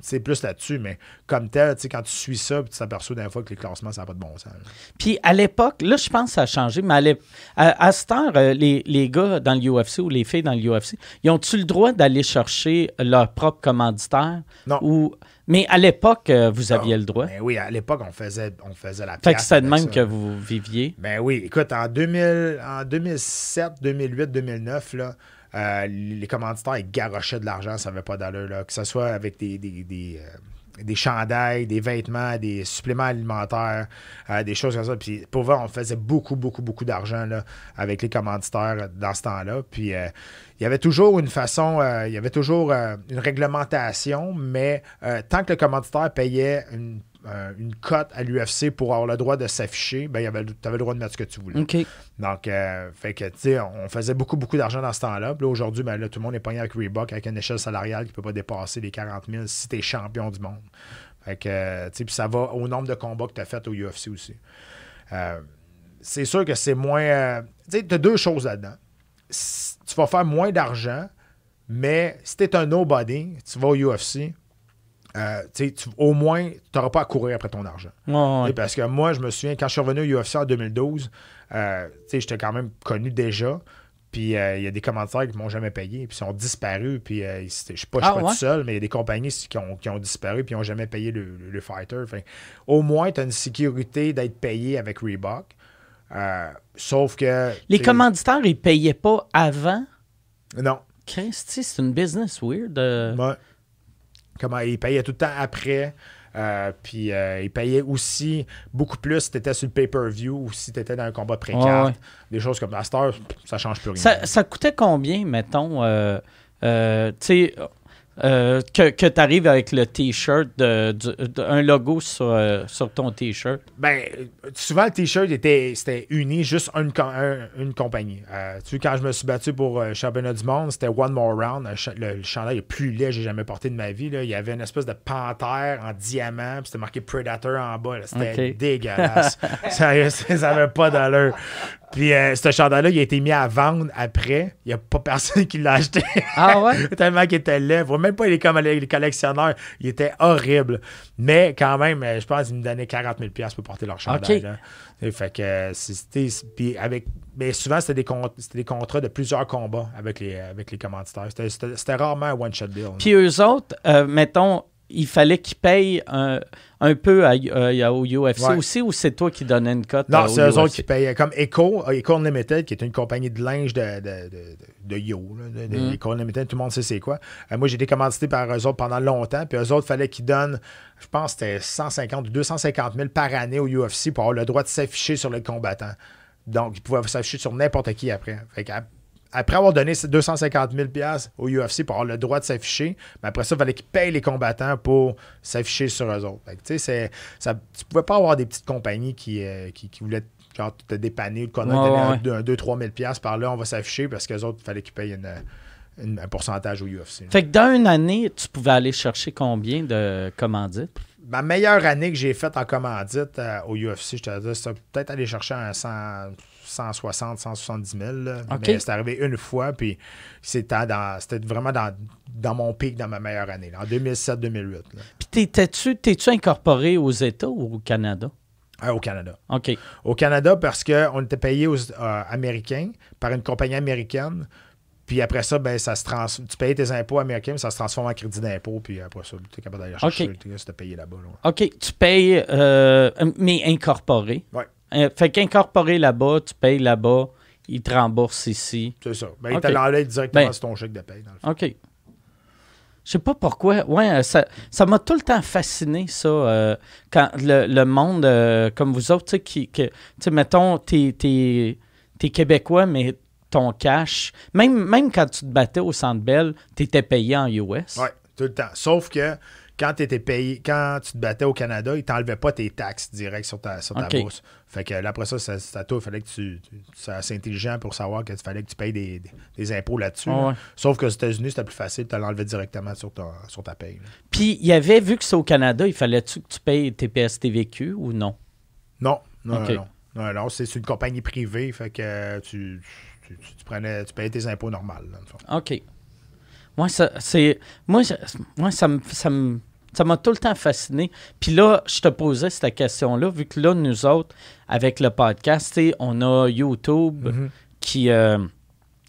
c'est- c'est plus là-dessus, mais comme tel, tu sais, quand tu suis ça, puis tu t'aperçois d'un fois que les classements, ça n'a pas de bon sens. Puis à l'époque, là, je pense que ça a changé, mais à, à, cette heure, euh, les, les gars dans le UFC ou les filles dans le UFC, ils ont-tu le droit d'aller chercher leur propre commanditaire? Non. Ou... Mais à l'époque, euh, vous aviez le droit. Ben oui, à l'époque, on faisait, on faisait la Fait que c'était de même ça. que vous viviez. Ben oui, écoute, en, 2000, en 2007, 2008, 2009, là, euh, les commanditaires, ils garochaient de l'argent, ça n'avait pas d'allure. Que ce soit avec des, des, des, euh, chandails, des vêtements, des suppléments alimentaires, euh, des choses comme ça. Puis pour vrai, on faisait beaucoup, beaucoup, beaucoup d'argent avec les commanditaires dans ce temps-là. Puis il y avait toujours une façon, il y avait toujours une réglementation, mais tant que le commanditaire payait une, euh, une cote à l'UFC pour avoir le droit de s'afficher, ben, tu avais le droit de mettre ce que tu voulais. Donc, euh, fait que, tu sais, on faisait beaucoup, beaucoup d'argent dans ce temps-là. Puis là, aujourd'hui, ben, là, tout le monde est pogné avec Reebok, avec une échelle salariale qui ne peut pas dépasser les 40 000 si tu es champion du monde. Fait que, euh, tu sais, puis ça va au nombre de combats que tu as fait au UFC aussi. Euh, c'est sûr que c'est moins. tu sais, tu as deux choses là-dedans. Tu vas faire moins d'argent, mais si tu es un nobody, tu vas au UFC, euh, tu sais, au moins, tu n'auras pas à courir après ton argent. Ouais. Sais, Parce que moi, je me souviens, quand je suis revenu au UFC en 2012, euh, sais, j'étais quand même connu déjà. Puis euh, il y a des commentaires qui m'ont jamais payé, puis ils ont disparu. Puis euh, je suis pas, je suis Ah, pas ouais? tout seul, mais il y a des compagnies qui ont, qui ont disparu, puis ils n'ont jamais payé le, le- le fighter. Au moins, tu as une sécurité d'être payé avec Reebok. Euh, sauf que. Les sais, commanditaires, ils payaient pas avant? Non. Christy, c'est une business weird. Ouais. Comment ils payaient tout le temps après. Euh, puis euh, ils payaient aussi beaucoup plus si tu étais sur le pay-per-view ou si tu étais dans un combat précarte. Ouais. Des choses comme heure, ça change plus rien. Ça, ça coûtait combien, mettons, euh, euh, tu sais, euh, que, que tu arrives avec le T-shirt, de, du- de- un logo sur, euh, sur ton T-shirt? Ben, souvent, le T-shirt était, c'était uni juste une, un- une compagnie. Euh, tu sais, quand je me suis battu pour le championnat du monde, c'était One More Round. Le, le- le chandail le plus laid que j'ai jamais porté de ma vie. là. Il y avait une espèce de panthère en diamant, puis c'était marqué Predator en bas. là. C'était dégueulasse. Sérieux, ça n'avait pas d'allure. Puis euh, ce chandail-là, il a été mis à vendre après. Il n'y a pas personne qui l'a acheté. Ah ouais? Tellement qu'il était laid. Même pas les, comme les collectionneurs. Il était horrible. Mais quand même, euh, je pense qu'ils me donnaient 40 000 pour porter leur chandail. OK. là. Et Fait que euh, c'était. Puis avec. Mais souvent, c'était des, con- c'était des contrats de plusieurs combats avec les, avec les commanditaires. C'était- rarement un one-shot deal. Puis eux autres, euh, mettons, il fallait qu'ils payent un, un peu à, euh, au UFC Ouais. aussi, ou c'est toi qui donnais une cote? Non, c'est eux autres qui payaient. Comme Echo, euh, Echo Unlimited, qui est une compagnie de linge de, de, de, de yo. Là, de, de- Mm. Echo Unlimited, tout le monde sait c'est quoi. Euh, moi, j'ai été commandité par eux autres pendant longtemps. Puis eux autres, fallait qu'ils donnent, je pense c'était 150 ou 250 000 par année au UFC pour avoir le droit de s'afficher sur le combattant. Donc, ils pouvaient s'afficher sur n'importe qui après. Fait après avoir donné ces 250 000 au UFC pour avoir le droit de s'afficher, mais après ça, il fallait qu'ils payent les combattants pour s'afficher sur eux autres. Tu sais, tu pouvais pas avoir des petites compagnies qui, euh, qui, qui voulaient genre, tu t'as dépanné ou quoi, Ouais, donner ouais. un 2-3 000 piastres par là, on va s'afficher parce que les autres, il fallait qu'ils payent une- une- un pourcentage au UFC. Fait que dans une année, tu pouvais aller chercher combien de commandites? Ma meilleure année que j'ai faite en commandite euh, au UFC, je te dis, c'est peut-être aller chercher un 100 160, 170 000. là. OK. Mais c'est arrivé une fois, puis c'était dans- c'était vraiment dans, dans mon pic, dans ma meilleure année, là, en 2007-2008, là, Puis t'étais-tu, t'es-tu incorporé aux États ou au Canada? euh, au Canada. OK. Au Canada, parce qu'on était payé aux euh, Américains par une compagnie américaine. Puis après ça, ben, ça se trans... tu payes tes impôts américains, mais ça se transforme en crédit d'impôt. Puis après ça, tu es capable d'aller chercher OK. tes gars, c'était payé là-bas. là. OK, tu payes, euh, mais incorporé. Ouais. Euh, fait qu'incorporé là-bas, tu payes là-bas, ils te remboursent ici. C'est ça. Ben, il OK. te directement Ben- sur ton chèque de paye. Dans le fond. OK. Je sais pas pourquoi. Ouais, euh, ça ça m'a tout le temps fasciné, ça. euh, quand le, le monde, euh, comme vous autres, tu sais, qui, que- tu sais, mettons, t'es, t'es, t'es Québécois, mais ton cash, même, même quand tu te battais au Centre Bell, t'étais payé en US. Ouais, tout le temps. Sauf que quand tu étais payé, quand tu te battais au Canada, ils t'enlevaient pas tes taxes directes sur ta, sur ta bourse. Fait que là, après ça, toi. Il fallait que tu. tu- C'est assez intelligent pour savoir qu'il fallait que tu payes des, des- des impôts là-dessus. Ouais, là. ouais. Sauf qu'aux États-Unis, c'était plus facile, tu l'enlevais directement sur ta, sur ta paye. Puis, il y avait, vu que c'est au Canada, il fallait-tu que tu payes TPS TVQ ou non? Non, non, non, non. Non, c'est une compagnie privée, fait que tu, tu, tu- tu prenais, tu payais tes impôts normaux. Là. OK. Moi, ça, c'est. Moi, je- moi, ça me. Ça me- ça m'a tout le temps fasciné. Puis là, je te posais cette question-là, vu que là, nous autres, avec le podcast, on a YouTube Mhm. qui, euh,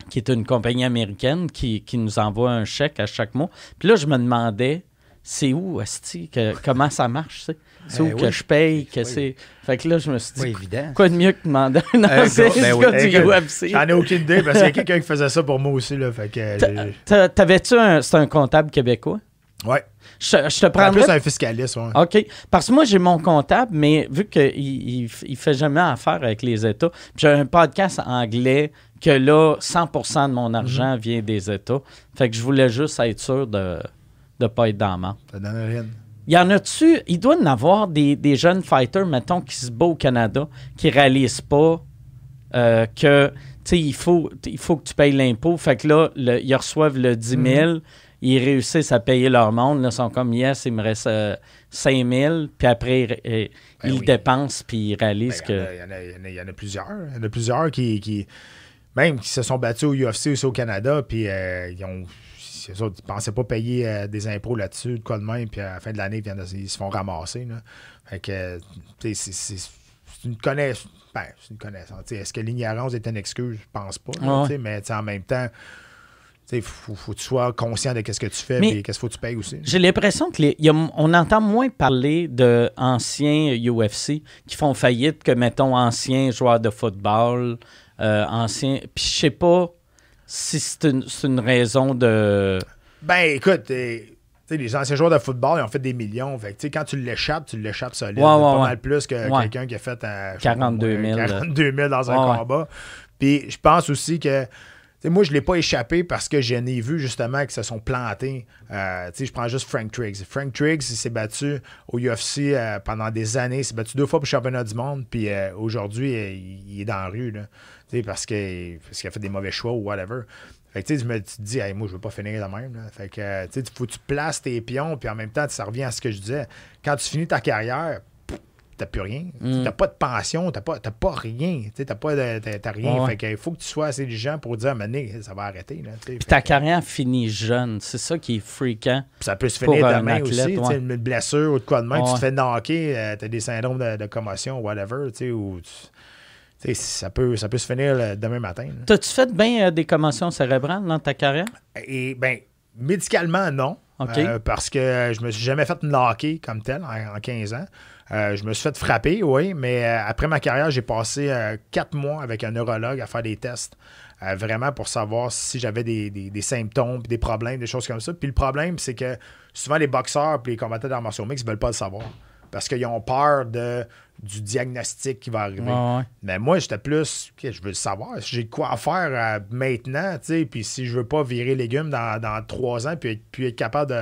qui est une compagnie américaine qui, qui nous envoie un chèque à chaque mois. Puis là, je me demandais, c'est où, que, comment ça marche, tu sais? C'est où que oui. je paye, que Oui. c'est... Fait que là, je me suis dit, Oui, évident. quoi de mieux que demander à un ancien ben gars du UFC? J'en ai aucune idée parce qu'il y a quelqu'un qui faisait ça pour moi aussi. Là, fait que, euh, T'avais-tu un... C'est un comptable québécois? ouais. Je, je te En prendrais plus, un fiscaliste. Ouais. OK. Parce que moi, j'ai mon comptable, mais vu qu'il il, fait jamais affaire avec les États, puis j'ai un podcast anglais que là, 100% de mon argent Mhm. vient des États. Fait que je voulais juste être sûr de ne pas être dans la. Ça donne rien. Il y en a-tu, il doit y en avoir des, des jeunes fighters, mettons, qui se battent au Canada, qui réalisent pas euh, que, tu sais, il faut, il faut que tu payes l'impôt. Fait que là, le- ils reçoivent le 10 000, ils réussissent à payer leur monde. Là, ils sont comme, yes, il me reste euh, 5 000. Puis après, ils, ils Ben oui. dépensent, puis ils réalisent Ben, que... Il y, en a- il y en a- il y en a plusieurs. Il y en a plusieurs qui, qui- même qui se sont battus au UFC aussi au Canada, puis euh, ils ont. Autres, ils pensaient pas payer euh, des impôts là-dessus, de quoi de même, puis à la fin de l'année, ils, ils se font ramasser. Là. Fait que, euh, c'est- une connaissance. Ben, c'est une connaissance. Est-ce que l'ignorance est une excuse? Je pense pas. là, Ouais. Mais en même temps, il faut, faut que tu sois conscient de ce que tu fais, Mais- et qu'est-ce qu'il faut que tu payes aussi. J'ai l'impression que les, il y a- on entend moins parler de anciens UFC qui font faillite que, mettons, anciens joueurs de football, euh, anciens... Puis je sais pas si c'est une, c'est une raison de... Ben, écoute, les anciens joueurs de football, ils ont fait des millions. Fait que, quand tu l'échappes, tu l'échappes solide. Ouais, ouais, pas ouais. mal plus que quelqu'un qui a fait pas 42 000, moi, là. 42 000 dans un combat. Puis je pense aussi que. Moi, je ne l'ai pas échappé parce que j'en ai vu justement qui se sont plantés. Euh, je prends juste Frank Triggs. Frank Triggs, il s'est battu au UFC euh, pendant des années. Il s'est battu deux fois pour le championnat du monde. Puis euh, aujourd'hui, il, est dans la rue. Parce que- parce qu'il a fait des mauvais choix ou whatever. Fait que tu je me dis, Hey, moi, je veux pas finir de même. là. Fait que, tu faut que tu places tes pions, puis en même temps, ça revient à ce que je disais. Quand tu finis ta carrière, t'as plus rien. Mm. T'as pas de pension, t'as pas, t'as pas rien. T'as pas de, t'as, t'as rien. Ouais, ouais. Fait qu'il faut que tu sois assez diligent pour dire, Mané, ça va arrêter. Là. Puis ta que- carrière finit jeune. C'est ça qui est fréquent. puis ça peut se finir demain athlète, aussi. ouais. Une blessure ou de quoi de même, tu te fais knocker, euh, t'as des syndromes de, de commotion, whatever, ou tu- ça peut, ça peut se finir euh, demain matin. là. T'as-tu fait bien euh, des commotions cérébrales dans ta carrière? Et ben, médicalement, non. Euh, parce que euh, je me suis jamais fait knocker comme tel en, en 15 ans. Euh, je me suis fait frapper, oui, mais après ma carrière, j'ai passé quatre mois avec un neurologue à faire des tests, vraiment pour savoir si j'avais des, des- symptômes, des problèmes, des choses comme ça. Puis le problème, c'est que souvent les boxeurs et les combattants d'arts martiaux mixtes ne veulent pas le savoir. Parce qu'ils ont peur de, du diagnostic qui va arriver. Ouais, ouais. Mais moi, j'étais plus, je veux le savoir. Si j'ai quoi faire euh, maintenant, tu sais, puis si je veux pas virer légumes dans, dans trois ans, puis, être- puis être capable de,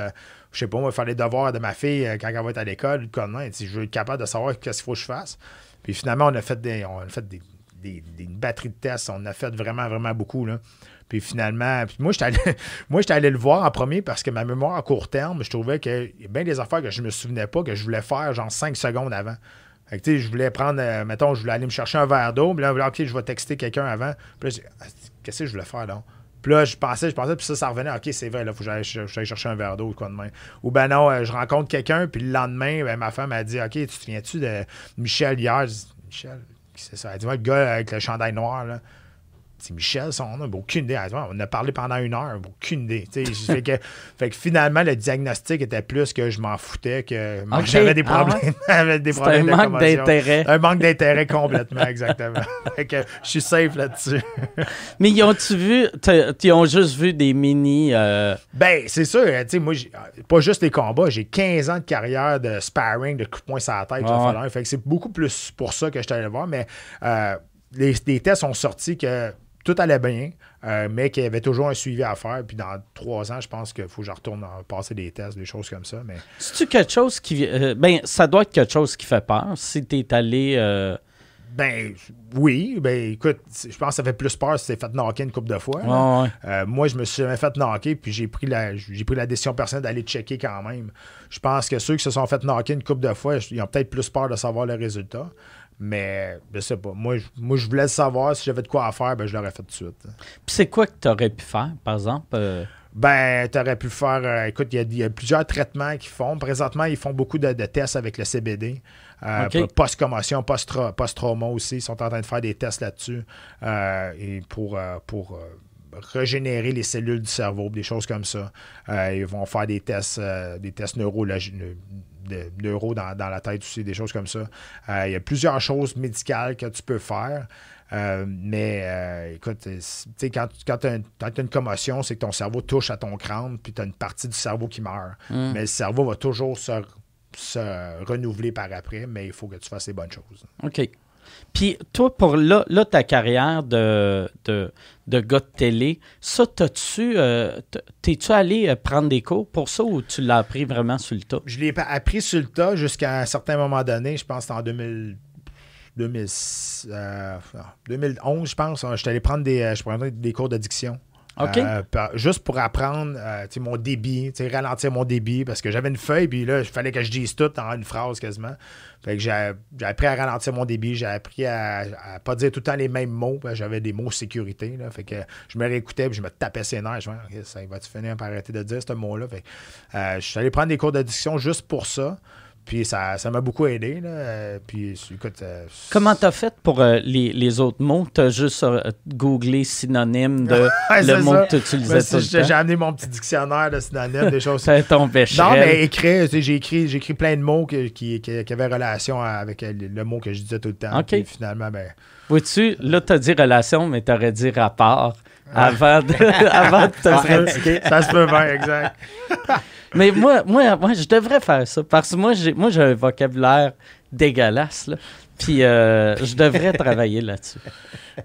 je sais pas, moi, faire les devoirs de ma fille euh, quand elle va être à l'école, si je veux être capable de savoir qu'est-ce qu'il faut que je fasse. Puis finalement, on a fait des, on a fait des, des, des- une batterie de tests. On a fait vraiment, vraiment beaucoup. Là. Puis finalement, puis moi, j'étais allé, moi, allé le voir en premier parce que ma mémoire à court terme, je trouvais qu'il y a bien des affaires que je me souvenais pas, que je voulais faire genre 5 secondes avant. Fait que, je voulais prendre, euh, mettons, je voulais aller me chercher un verre d'eau, puis là, OK, je vais texter quelqu'un avant. Puis là, Ah, qu'est-ce que je voulais faire, donc? Puis là, je pensais, je pensais, puis ça, ça revenait, OK, c'est vrai, là, faut que j'aille ch- j'aille chercher un verre d'eau ou quoi de même. Ou ben non, euh, je rencontre quelqu'un, puis le lendemain, ben, ma femme a dit, OK, tu te souviens-tu de Michel hier? Je Michel, c'est ça? Elle dit, ouais, le gars avec le chandail noir, là. C'est Michel, son nom, aucune idée. On a parlé pendant une heure, aucune idée. Fait, que, fait que finalement, le diagnostic était plus que je m'en foutais, que j'avais des Ah ouais? problèmes. des un de manque d'intérêt. Un manque d'intérêt complètement, exactement. fait que je suis safe là-dessus. Mais ils ont-tu vu, ils ont juste vu des mini. euh, Ben, c'est sûr, moi, pas juste les combats, j'ai 15 ans de carrière de sparring, de coups de poing sur la tête. Fait ouais. fait que c'est beaucoup plus pour ça que je suis allé le voir, mais euh, les, les tests ont sorti que tout allait bien, euh, mais qu'il y avait toujours un suivi à faire. Puis dans trois ans, je pense qu'il faut que je retourne en- passer des tests, des choses comme ça. Mais C'est-tu quelque chose qui. euh, ben, ça doit être quelque chose qui fait peur si t'es allé. euh, ben oui, ben écoute, je pense que ça fait plus peur si t'es fait knocker une couple de fois. ouais. Euh, moi, je me suis jamais fait knocker, puis j'ai pris la j'ai pris la décision personnelle d'aller checker quand même. Je pense que ceux qui se sont fait knocker une couple de fois, ils ont peut-être plus peur de savoir le résultat. Mais je sais pas. Moi, je, moi, je voulais savoir. Si j'avais de quoi à faire, ben, je l'aurais fait tout de suite. Puis c'est quoi que t'aurais pu faire, par exemple? euh, Ben, tu aurais pu faire. euh, écoute, il y a- il y, a plusieurs traitements qu'ils font. Présentement, ils font beaucoup de, de tests avec le CBD. Euh. Post-commotion, post-tra- post-trauma aussi. Ils sont en train de faire des tests là-dessus. euh, et pour. pour régénérer les cellules du cerveau, des choses comme ça. Euh, ils vont faire des tests, euh, des tests neurologiques, de neuro dans, dans la tête aussi, des choses comme ça. Euh, il y a plusieurs choses médicales que tu peux faire. Euh, mais euh, écoute, c'est- tu sais, quand, quand tu as, une commotion, c'est que ton cerveau touche à ton crâne, puis tu as une partie du cerveau qui meurt. Mais le cerveau va toujours se, se renouveler par après, mais il faut que tu fasses les bonnes choses. OK. Puis toi, pour là, là ta carrière de, de, gars de télé, ça, t'as-tu. euh, T'es-tu allé euh, prendre des cours pour ça ou tu l'as appris vraiment sur le tas? Je l'ai appris sur le tas jusqu'à un certain moment donné, je pense en 2000, 2000, euh, 2011, je pense. Je suis allé prendre des, euh, je prenais des cours d'addiction. Euh, juste pour apprendre euh, mon débit, ralentir mon débit, parce que j'avais une feuille, puis là, il fallait que je dise tout en une phrase quasiment. Fait que j'ai appris à ralentir mon débit, j'ai appris à, à pas dire tout le temps les mêmes mots, j'avais des mots sécurité. Là, fait que je me réécoutais, puis je me tapais ses nerfs. Je me disais, ça va-tu finir par arrêter de dire ce mot-là? Euh, je suis allé prendre des cours d'addiction juste pour ça. Puis ça ça m'a beaucoup aidé. Là. Puis écoute. euh, Comment t'as fait pour euh, les, les autres mots? T'as juste euh, googlé synonyme de Ouais, le mot ça. que tu utilisais Ben, tout le J'ai amené mon petit dictionnaire de synonymes, des choses Ça ton Non, bécherel. mais sais, j'ai écrit, j'ai écrit plein de mots que- qui, qui, qui avaient relation avec le, mot que je disais tout le temps. OK. Puis finalement, ben. Vois-tu, là, t'as dit relation, mais t'aurais dit rapport avant de, avant de te peut- pratiquer. ça se peut bien, exact. Mais moi, moi, moi, je devrais faire ça parce que moi, j'ai, moi, j'ai un vocabulaire dégueulasse, là. Puis euh, je devrais travailler là-dessus.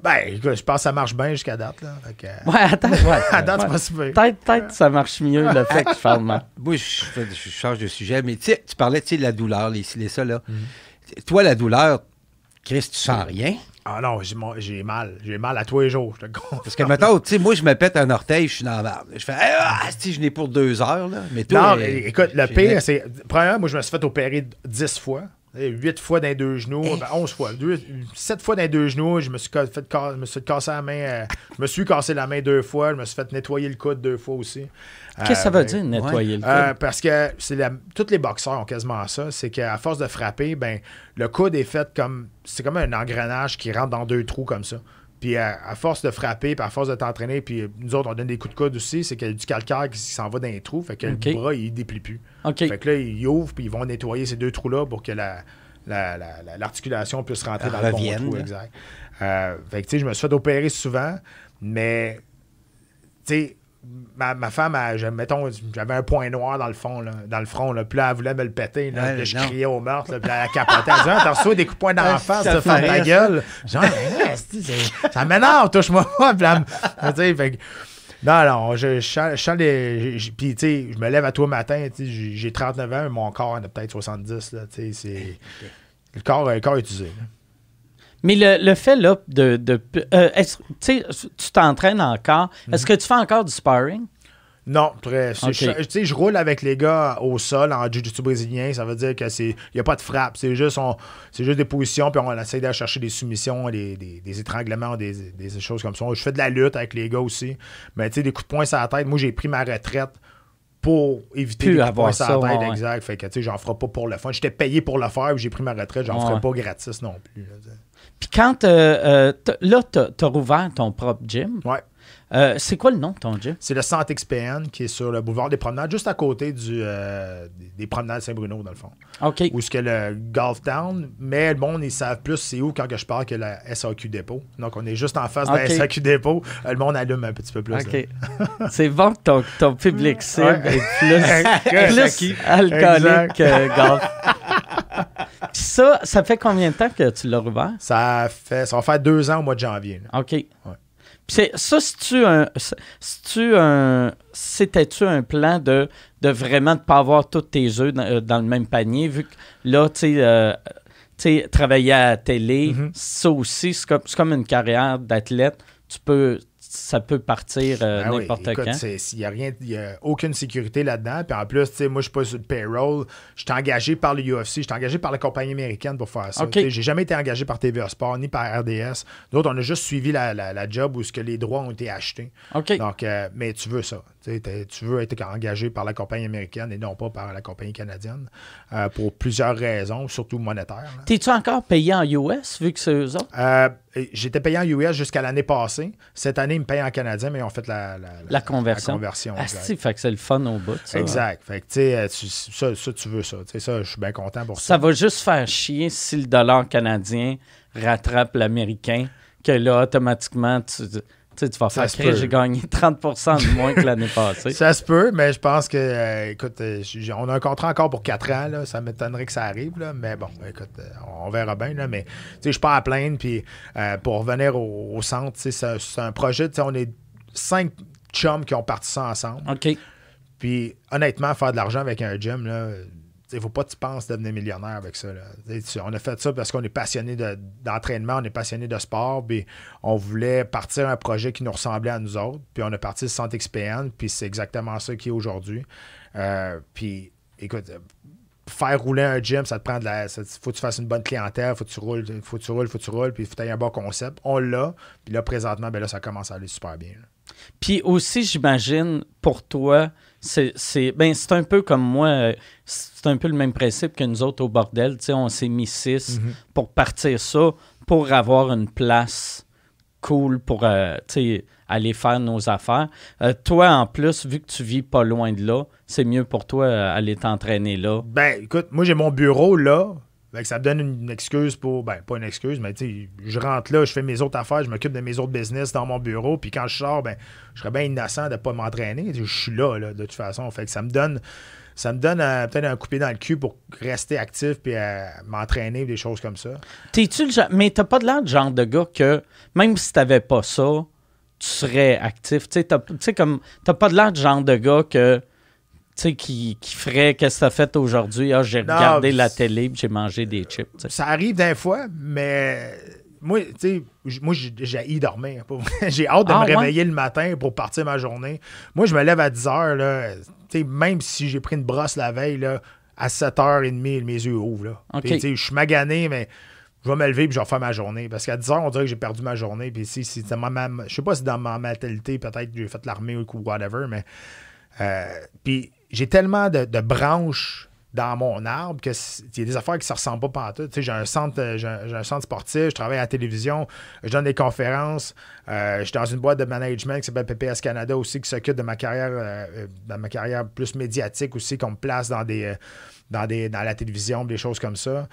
Ben, écoute, je pense que ça marche bien jusqu'à date. Là. Fait que, euh, Ouais, attends, ouais. à date, ouais. c'est pas. Peut-être, peut-être que ça marche mieux le fait que je parle mal. Moi, je, je change de sujet, mais tu parlais de la douleur, les, les ça, là. Mhm. Toi, la douleur, Chris, tu sens rien? Ah non, j'ai mal. J'ai mal à tous les jours, je te. Parce que maintenant, tu sais, moi, je me pète un orteil, je suis dans la merde. Je fais, ah, si je n'ai pour deux heures, là. Mais toi, Non, euh, écoute, le pire, c'est. Premièrement, moi, je me suis fait opérer 10 fois. 8 fois dans les deux genoux, Hein? ben, 11 fois. 7 fois dans les deux genoux, je me suis fait je me suis fait casser la main. euh, je me suis cassé la main deux fois, je me suis fait nettoyer le coude deux fois aussi. Qu'est-ce que ça Euh, veut ben, dire, nettoyer le Euh, coude? parce que c'est la- tous les boxeurs ont quasiment ça. C'est qu'à force de frapper, ben, le coude est fait comme. C'est comme un engrenage qui rentre dans deux trous comme ça. Puis à, à force de frapper, puis à force de t'entraîner, puis nous autres, on donne des coups de coude aussi, c'est qu'il y a du calcaire qui s'en va dans les trous. Fait que le bras, il déplie plus. OK. Fait que là, ils ouvrent, puis ils vont nettoyer ces deux trous-là pour que la, la- la- la- l'articulation puisse rentrer Elle dans le bon trou. là. Exact. Euh, fait que, tu sais, je me suis fait opérer souvent, mais, tu sais, ma, ma femme, elle, mettons, j'avais un point noir dans le fond, là, dans le front, là, puis là, elle voulait me le péter, là, Ouais, je non. criais au meurtre, là, puis elle capotait. Elle disait, Ah, t'as reçu des coups de poing dans la face, ça fait ta gueule? Genre, ça m'énerve, touche-moi pas. Puis là, fait non, non, je, je, je les- je- Puis, tu sais, je me lève à toi matin, j'ai j'ai 39 ans, mais mon corps en a peut-être 70, là, tu sais, c'est... Le corps, le corps est usé. là. Mais le, le fait, là, de. de euh, tu t'entraînes encore? Mhm. Est-ce que tu fais encore du sparring? Non, très. c'est- Ok. Je, tu sais, je roule avec les gars au sol en jiu-jitsu brésilien. Ça veut dire que c'est. N'y a pas de frappe. C'est juste, on- juste des positions, puis on essaie d'aller chercher des soumissions, des, des- des étranglements, des, des choses comme ça. Je fais de la lutte avec les gars aussi. Mais tu sais, des coups de poing sur la tête. Moi, j'ai pris ma retraite pour éviter Plus les coups de avoir poing sur la ça, tête. ouais. Exact. Fait que tu sais, j'en ferai pas pour le fun. J'étais payé pour le faire, j'ai pris ma retraite. J'en Ouais. ferai pas gratis non plus. là. Puis quand. euh, euh, là, tu as rouvert ton propre gym. Ouais. Euh, c'est quoi le nom de ton gym? C'est le Centre XPN qui est sur le boulevard des Promenades, juste à côté du, euh, des- des Promenades Saint-Bruno, dans le fond. OK. Où est-ce que le Golf Town, mais le monde, ils savent plus c'est où quand que je parle que la SAQ Dépôt. Donc, on est juste en face de la SAQ Dépôt. Euh, Le monde allume un petit peu plus. OK. c'est bon que ton, ton public cible Ouais. est plus, plus alcoolique que golf. Puis ça, ça fait combien de temps que tu l'as rouvert? Ça, fait, ça va faire deux ans au mois de janvier. là. OK. Puis c'est- ça, c'est-tu un. c'est-tu un. C'était-tu un plan de, de vraiment ne pas avoir tous tes œufs dans, euh, dans le même panier, vu que là, tu sais. euh, travailler à la télé, Mhm. ça aussi, c'est comme, c'est comme une carrière d'athlète. Tu peux, ça peut partir euh, oui, n'importe quand. c'est- Il n'y a, rien- y a aucune sécurité là-dedans. Puis en plus, moi, je suis pas sur le payroll. Je suis engagé par le UFC. Je suis engagé par la compagnie américaine pour faire ça. OK. Tu sais, J'ai jamais été engagé par TVA Sport ni par RDS. Nous autres, on a juste suivi la, la- la job où ce que les droits ont été achetés. Donc, euh, mais tu veux ça. Tu veux être engagé par la compagnie américaine et non pas par la compagnie canadienne euh, pour plusieurs raisons, surtout monétaires. T'es-tu encore payé en US, vu que c'est eux autres? J'étais payé en US jusqu'à l'année passée. Cette année, ils me payent en canadien, mais ils ont fait la, la, La conversion. La conversion Ah, si, fait que c'est le fun au bout. Ça. Exact. Fait que, tu sais, euh, ça, ça, tu veux ça. Tu sais, ça, je suis bien content pour Ça ça. va juste faire chier si le dollar canadien rattrape l'américain, que là, automatiquement, tu, tu sais, tu vas Ça faire créer, j'ai gagné 30% de moins que l'année passée. Ça se peut, mais je pense que, euh, écoute, euh, on a un contrat encore pour 4 ans. Là, ça m'étonnerait que ça arrive. Là, mais bon, écoute, euh, on verra bien. Là, mais tu sais, je suis pas à plaindre. Puis euh, pour revenir au, au centre, tu sais, c'est c'est un projet. tu sais, On est cinq chums qui ont parti ça ensemble. OK. Puis honnêtement, faire de l'argent avec un gym, là, il ne faut pas que tu penses devenir millionnaire avec ça. là. On a fait ça parce qu'on est passionné de- d'entraînement, on est passionné de sport, puis on voulait partir un projet qui nous ressemblait à nous autres. Puis on a parti le Centre XPN, puis c'est exactement ça qui est aujourd'hui. Euh, puis écoute, faire rouler un gym, ça te prend de la. Faut que tu fasses une bonne clientèle, faut que tu roules, faut que tu roules, faut que tu roules, puis il faut que tu aies un bon concept. On l'a, puis là, présentement, ben là, ça commence à aller super bien. Puis aussi, j'imagine, pour toi, c'est c'est ben, c'est un peu comme moi, euh, c'est un peu le même principe que nous autres au bordel. Tu sais, on s'est mis six pour partir ça, pour avoir une place cool pour euh, aller faire nos affaires. Euh, toi, en plus, vu que tu vis pas loin de là, c'est mieux pour toi euh, aller t'entraîner là. Ben, écoute, moi, j'ai mon bureau là. Fait que ça me donne une excuse pour. Ben, pas une excuse, mais tu sais, je rentre là, je fais mes autres affaires, je m'occupe de mes autres business dans mon bureau. Puis quand je sors, ben, je serais bien innocent de ne pas m'entraîner. Je suis là, là, de toute façon. Fait que ça me donne. Ça me donne euh, peut-être un coupé dans le cul pour rester actif puis euh, m'entraîner, des choses comme ça. T'es-tu le genre- Mais t'as pas de l'air de genre de gars que, même si t'avais pas ça, tu serais actif. Tu sais, comme, t'as pas de l'air de genre de gars que, sais, qui, qui ferait, qu'est-ce que t'as fait aujourd'hui? Ah, j'ai regardé la télé puis j'ai mangé des chips. Ça arrive d'un fois, mais moi, tu sais, moi, j'ai dormir. J'ai hâte de Ah, me ouais? réveiller le matin pour partir ma journée. Moi, je me lève à 10 h, là. Tu sais, même si j'ai pris une brosse la veille, là, à 7h30, mes yeux ouvrent, là. OK. Puis, tu sais, je suis magané, mais je vais me lever et je vais faire ma journée. Parce qu'à 10 h, on dirait que j'ai perdu ma journée. Puis, si, si, c'est ma- ma- je sais pas si dans ma mentalité, peut-être que j'ai fait l'armée ou whatever, mais. euh, puis, j'ai tellement de, de branches dans mon arbre que y a des affaires qui se ressemblent pas partout. Tu sais, j'ai un centre, euh, j'ai un, centre sportif, je travaille à la télévision, je donne des conférences, euh, je suis dans une boîte de management qui s'appelle PPS Canada aussi, qui s'occupe de ma carrière, euh, dans ma carrière plus médiatique aussi, qu'on me place dans des, dans des, dans la télévision, des choses comme ça.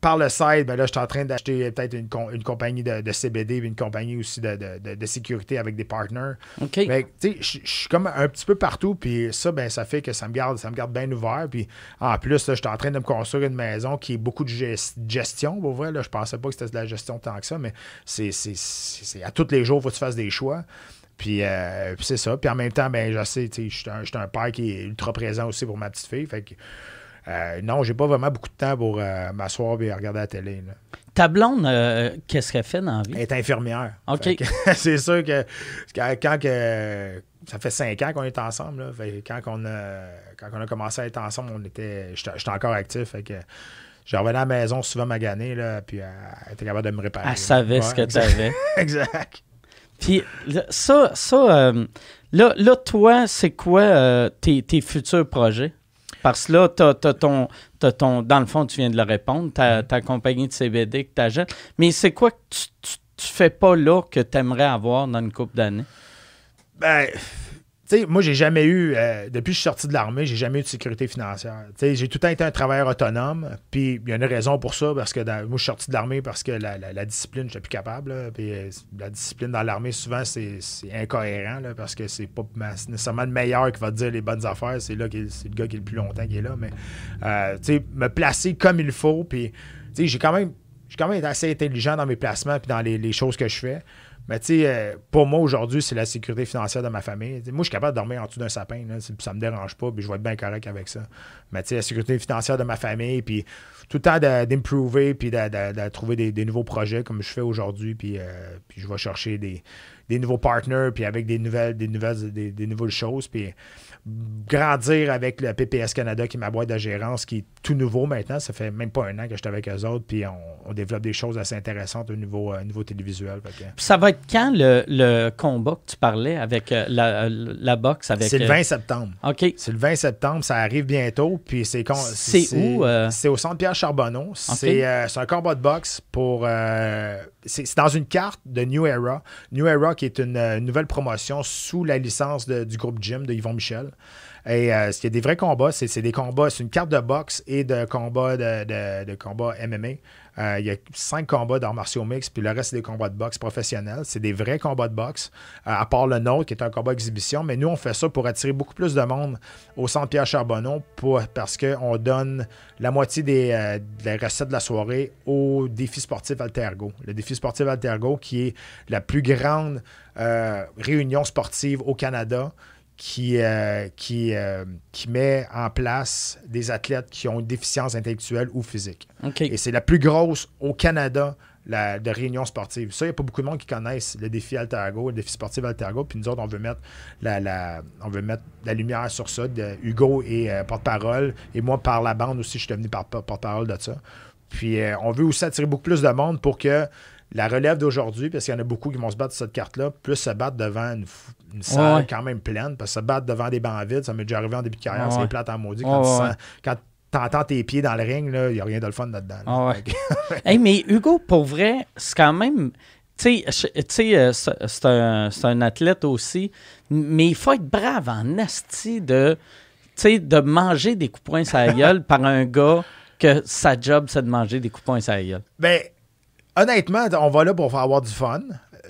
Par le site, ben là, je suis en train d'acheter peut-être une, com- une compagnie de, de CBD, une compagnie aussi de, de- de- sécurité avec des partners. OK. Je suis comme un petit peu partout, puis ça, ben, ça fait que ça me garde, ça me garde bien ouvert. Puis en plus, je suis en train de me construire une maison qui est beaucoup de gest- gestion. Pour vrai, là, je pensais pas que c'était de la gestion tant que ça, mais c'est, à tous les jours, il faut que tu fasses des choix. Puis, euh, puis c'est ça. Puis en même temps, ben, je sais, je suis un, un père qui est ultra présent aussi pour ma petite fille. Fait que, euh, non, j'ai pas vraiment beaucoup de temps pour euh, m'asseoir et regarder la télé. là. Ta blonde, euh, qu'est-ce qu'elle fait dans la vie? Elle est infirmière. OK. C'est sûr que quand, que- ça fait cinq ans qu'on est ensemble, là, Fait que quand, on a, quand on a commencé à être ensemble, on était, j'étais encore actif. Fait que je revenais à la maison souvent magané, là, puis elle, était capable de me réparer. Elle savait ce que tu avais. Exact. Puis ça, ça euh, là, là, toi, c'est quoi tes, tes futurs projets? Parce que là, t'as, t'as ton, t'as ton, dans le fond, tu viens de le répondre, ta, ta compagnie de CBD que tu achètes. Mais c'est quoi que tu, tu, tu fais pas là que tu aimerais avoir dans une couple d'années? Ben, tu moi, j'ai jamais eu, euh, depuis que je suis sorti de l'armée, j'ai jamais eu de sécurité financière. J'ai tout le temps été un travailleur autonome. Puis, il y a une raison pour ça, parce que moi, je suis sorti de l'armée parce que la, la- la discipline, je plus capable. Puis, euh, la discipline dans l'armée, souvent, c'est incohérent, parce que c'est pas nécessairement le meilleur qui va te dire les bonnes affaires. C'est là c'est le gars qui est le plus longtemps qui est là. Mais, euh, tu sais, me placer comme il faut. Puis, tu sais, j'ai quand même. J'ai quand même été assez intelligent dans mes placements puis dans les choses que je fais. Mais tu sais, euh, pour moi aujourd'hui, c'est la sécurité financière de ma famille. Moi, je suis capable de dormir en dessous d'un sapin. Là, ça me dérange pas, puis je vais être bien correct avec ça. Mais tu sais, la sécurité financière de ma famille, puis tout le temps d'improver, puis de, trouver des, nouveaux projets comme je fais aujourd'hui, puis, euh, je vais chercher des, nouveaux partners, puis avec des nouvelles, des nouvelles, des nouvelles choses, puis grandir avec le PPS Canada, qui est ma boîte de gérance, qui est tout nouveau maintenant. Ça fait même pas un an que j'étais avec eux autres, puis on, on développe des choses assez intéressantes au niveau, euh, niveau télévisuel. Que- ça va être quand le, le combat que tu parlais avec euh, la, la boxe avec. C'est le euh, 20 septembre. OK. C'est le 20 septembre, ça arrive bientôt. Puis c'est con- C'est où, euh? C'est au centre Pierre Charbonneau. C'est euh, c'est un combat de boxe pour. C'est dans une carte de New Era. New Era qui est une, euh, nouvelle promotion sous la licence du groupe Jim de Yvon Michel. Et euh, il y a des vrais combats. C'est des combats. C'est une carte de boxe et de combats de, combats MMA. Euh, il y a cinq combats d'arts martiaux mixtes, puis le reste, c'est des combats de boxe professionnels. C'est des vrais combats de boxe, euh, à part le nôtre, qui est un combat exhibition. Mais nous, on fait ça pour attirer beaucoup plus de monde au centre Pierre Charbonneau parce qu'on donne la moitié des, euh, des recettes de la soirée au défi sportif Altergo. Le défi sportif Altergo, qui est la plus grande réunion sportive au Canada qui, euh, qui, euh, qui met en place des athlètes qui ont une déficience intellectuelle ou physique. Et c'est la plus grosse au Canada la, de réunion sportive. Ça, il n'y a pas beaucoup de monde qui connaissent le défi Altergo, le défi sportif Altergo. Puis nous autres, on veut mettre la, la- on veut mettre la lumière sur ça. De, Hugo est euh, porte-parole. Et moi, par la bande aussi, je suis devenu par- par- porte-parole de ça. Puis on veut aussi attirer beaucoup plus de monde pour que la relève d'aujourd'hui, parce qu'il y en a beaucoup qui vont se battre sur cette carte-là, plus se battre devant une, salle Ouais. quand même pleine, parce que se battre devant des bancs vides, ça m'est déjà arrivé en début de carrière, Ouais. c'est plate en maudit. Ouais, Quand, tu sens- quand t'entends tes pieds dans le ring, il n'y a rien de le fun là-dedans. là. Ah ouais. Hey, mais Hugo, pour vrai, c'est quand même. Tu sais, euh, c'est un, un athlète aussi, mais il faut être brave en asti de, de manger des coups de poing sur la gueule par un gars que sa job, c'est de manger des coups de poing sur la gueule. Ben, honnêtement, on va là pour avoir du fun.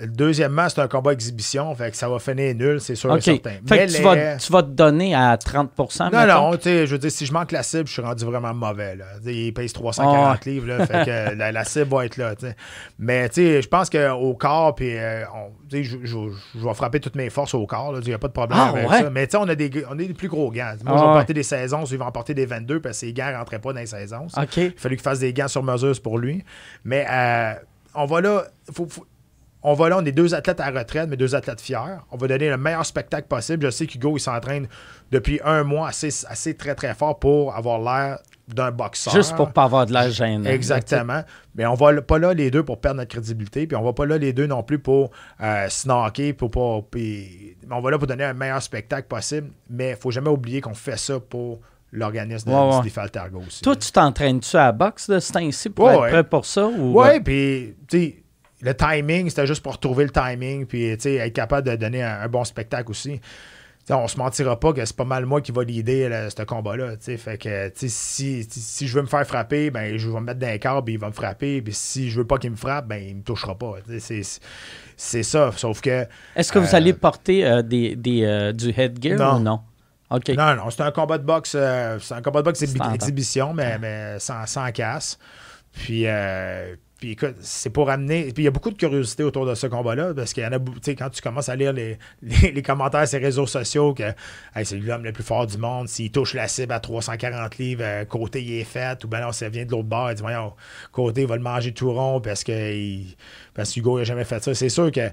Deuxièmement, c'est un combat exhibition, fait que ça va finir nul, c'est sûr et certain. Fait Mais que tu, vas, tu vas te donner à 30% Non, mettons? non, tu sais, je veux dire, si je manque la cible, je suis rendu vraiment mauvais. Là. Il pèse 340 Ah livres, là, fait que la, la cible va être là. Mais tu sais, je pense qu'au corps, puis euh, je, vais frapper toutes mes forces au corps. Il n'y a pas de problème Ah, avec ouais? ça. Mais tu sais, on a des, on a des plus gros gants. Moi, Ah, je vais ouais. porter des 16 onces, lui, il va en porter des 22 parce que ses gants ne rentraient pas dans les 16 onces. OK. Il fallu qu'il fasse des gants sur mesure pour lui. Mais euh, on va là. faut- faut- on va là, on est deux athlètes à la retraite, mais deux athlètes fiers. On va donner le meilleur spectacle possible. Je sais qu'Hugo, il s'entraîne depuis un mois assez, assez très, très fort pour avoir l'air d'un boxeur. Juste pour pas avoir de l'air gênant. Exactement. Mais on va pas là les deux pour perdre notre crédibilité, puis on va pas là les deux non plus pour euh, snacker, pour pas. puis- on va là pour donner un meilleur spectacle possible. Mais il faut jamais oublier qu'on fait ça pour l'organisme de, Ouais, Altergo aussi. Toi, tu t'entraînes-tu à la boxe de ce temps-ci pour Ouais, être prêt pour ça? Ou, Ouais, puis, tu sais, le timing, c'était juste pour trouver le timing, puis, être capable de donner un, un bon spectacle aussi. Tu sais, on se mentira pas que c'est pas mal moi qui va là, ce combat-là. Fait que si, si, si je veux me faire frapper, ben je vais me mettre dans un câble puis il va me frapper. Puis si je veux pas qu'il me frappe, ben il me touchera pas. C'est, ça. Sauf que. Est-ce que vous Euh, allez porter euh, des, des, euh, du headgear Non. ou non? Non, non, c'est un combat de boxe. euh, c'est un combat de boxe exhibition, mais, mais sans, sans casse. Puis, euh, puis écoute, c'est pour amener. Puis il y a beaucoup de curiosité autour de ce combat-là, parce qu'il y en a beaucoup. Tu sais, quand tu commences à lire les, les, les commentaires sur les réseaux sociaux, que hey, c'est l'homme le plus fort du monde, s'il touche la cible à 340 livres, euh, côté il est fait, ou ben non, ça vient de l'autre bord, il dit, voyons, côté va le manger tout rond parce que il- parce qu'Hugo n'a jamais fait ça. C'est sûr que.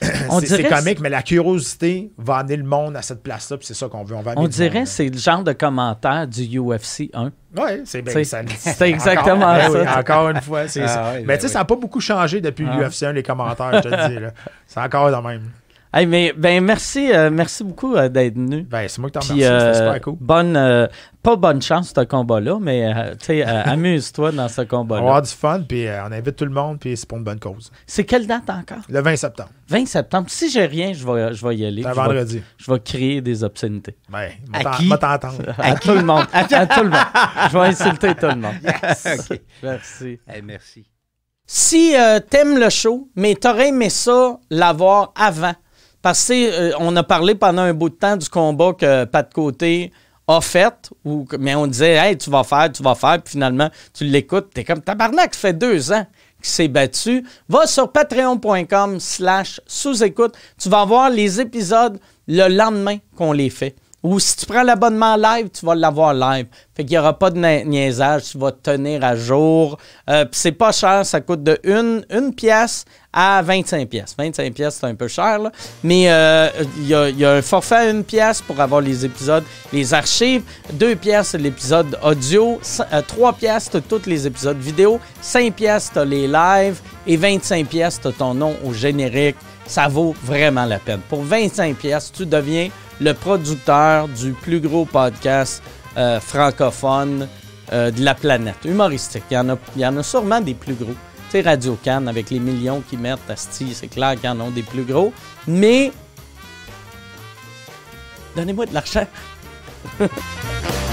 On c'est comique, mais la curiosité va amener le monde à cette place-là, puis c'est ça qu'on veut. On, va On dirait que c'est le genre de commentaire du UFC 1. là. Ouais, c'est bien. C'est- ça- c'est exactement encore, ça. ben oui, encore une fois, c'est Ah ça. mais ben tu sais, oui. ça n'a pas beaucoup changé depuis Ah. l'UFC 1, les commentaires, je te dis. là. C'est encore le même. Hey, mais ben merci, euh, merci beaucoup euh, d'être venu. Ben, c'est moi qui t'en remercie. C'était euh, super cool. bonne, euh, pas bonne chance ce combat-là, mais euh, tu sais, euh, amuse-toi dans ce On va combat-là. avoir du fun, puis euh, on invite tout le monde, puis c'est pour une bonne cause. C'est quelle date encore? Le 20 septembre, 20 septembre. Si j'ai rien, je vais, je vais y aller. c'est vendredi. je vais créer des obscénités. Ben, À qui? t'entendre. À tout le monde. À tout le monde. Je vais insulter tout le monde. OK. Merci. Hey, merci. Si euh, t'aimes le show, mais t'aurais aimé ça l'avoir avant, parce que euh, on a parlé pendant un bout de temps du combat que Pat Côté a fait, mais on disait, hey, tu vas faire, tu vas faire, puis finalement, tu l'écoutes, t'es comme tabarnak, ça fait deux ans qu'il s'est battu. Va sur patreon.com slash sous-écoute, tu vas voir les épisodes le lendemain qu'on les fait. Ou si tu prends l'abonnement live, tu vas l'avoir live. Fait qu'il n'y aura pas de niaisage, tu vas te tenir à jour. Euh, Puis c'est pas cher, ça coûte de une, une pièce à 25 pièces. 25 pièces, c'est un peu cher, là. Mais euh, il y, a, un forfait à une pièce pour avoir les épisodes, les archives. Deux pièces, c'est l'épisode audio. Cin- euh, trois pièces, t'as tous les épisodes vidéo. 5 pièces, t'as les lives. Et 25 pièces, t'as ton nom au générique. Ça vaut vraiment la peine. Pour 25 pièces, tu deviens le producteur du plus gros podcast euh, francophone euh, de la planète, humoristique. Il y, en a, sûrement des plus gros. Tu sais, Radio Cannes, avec les millions qu'ils mettent, Asti, c'est clair qu'ils en ont des plus gros. Mais, donnez-moi de l'argent.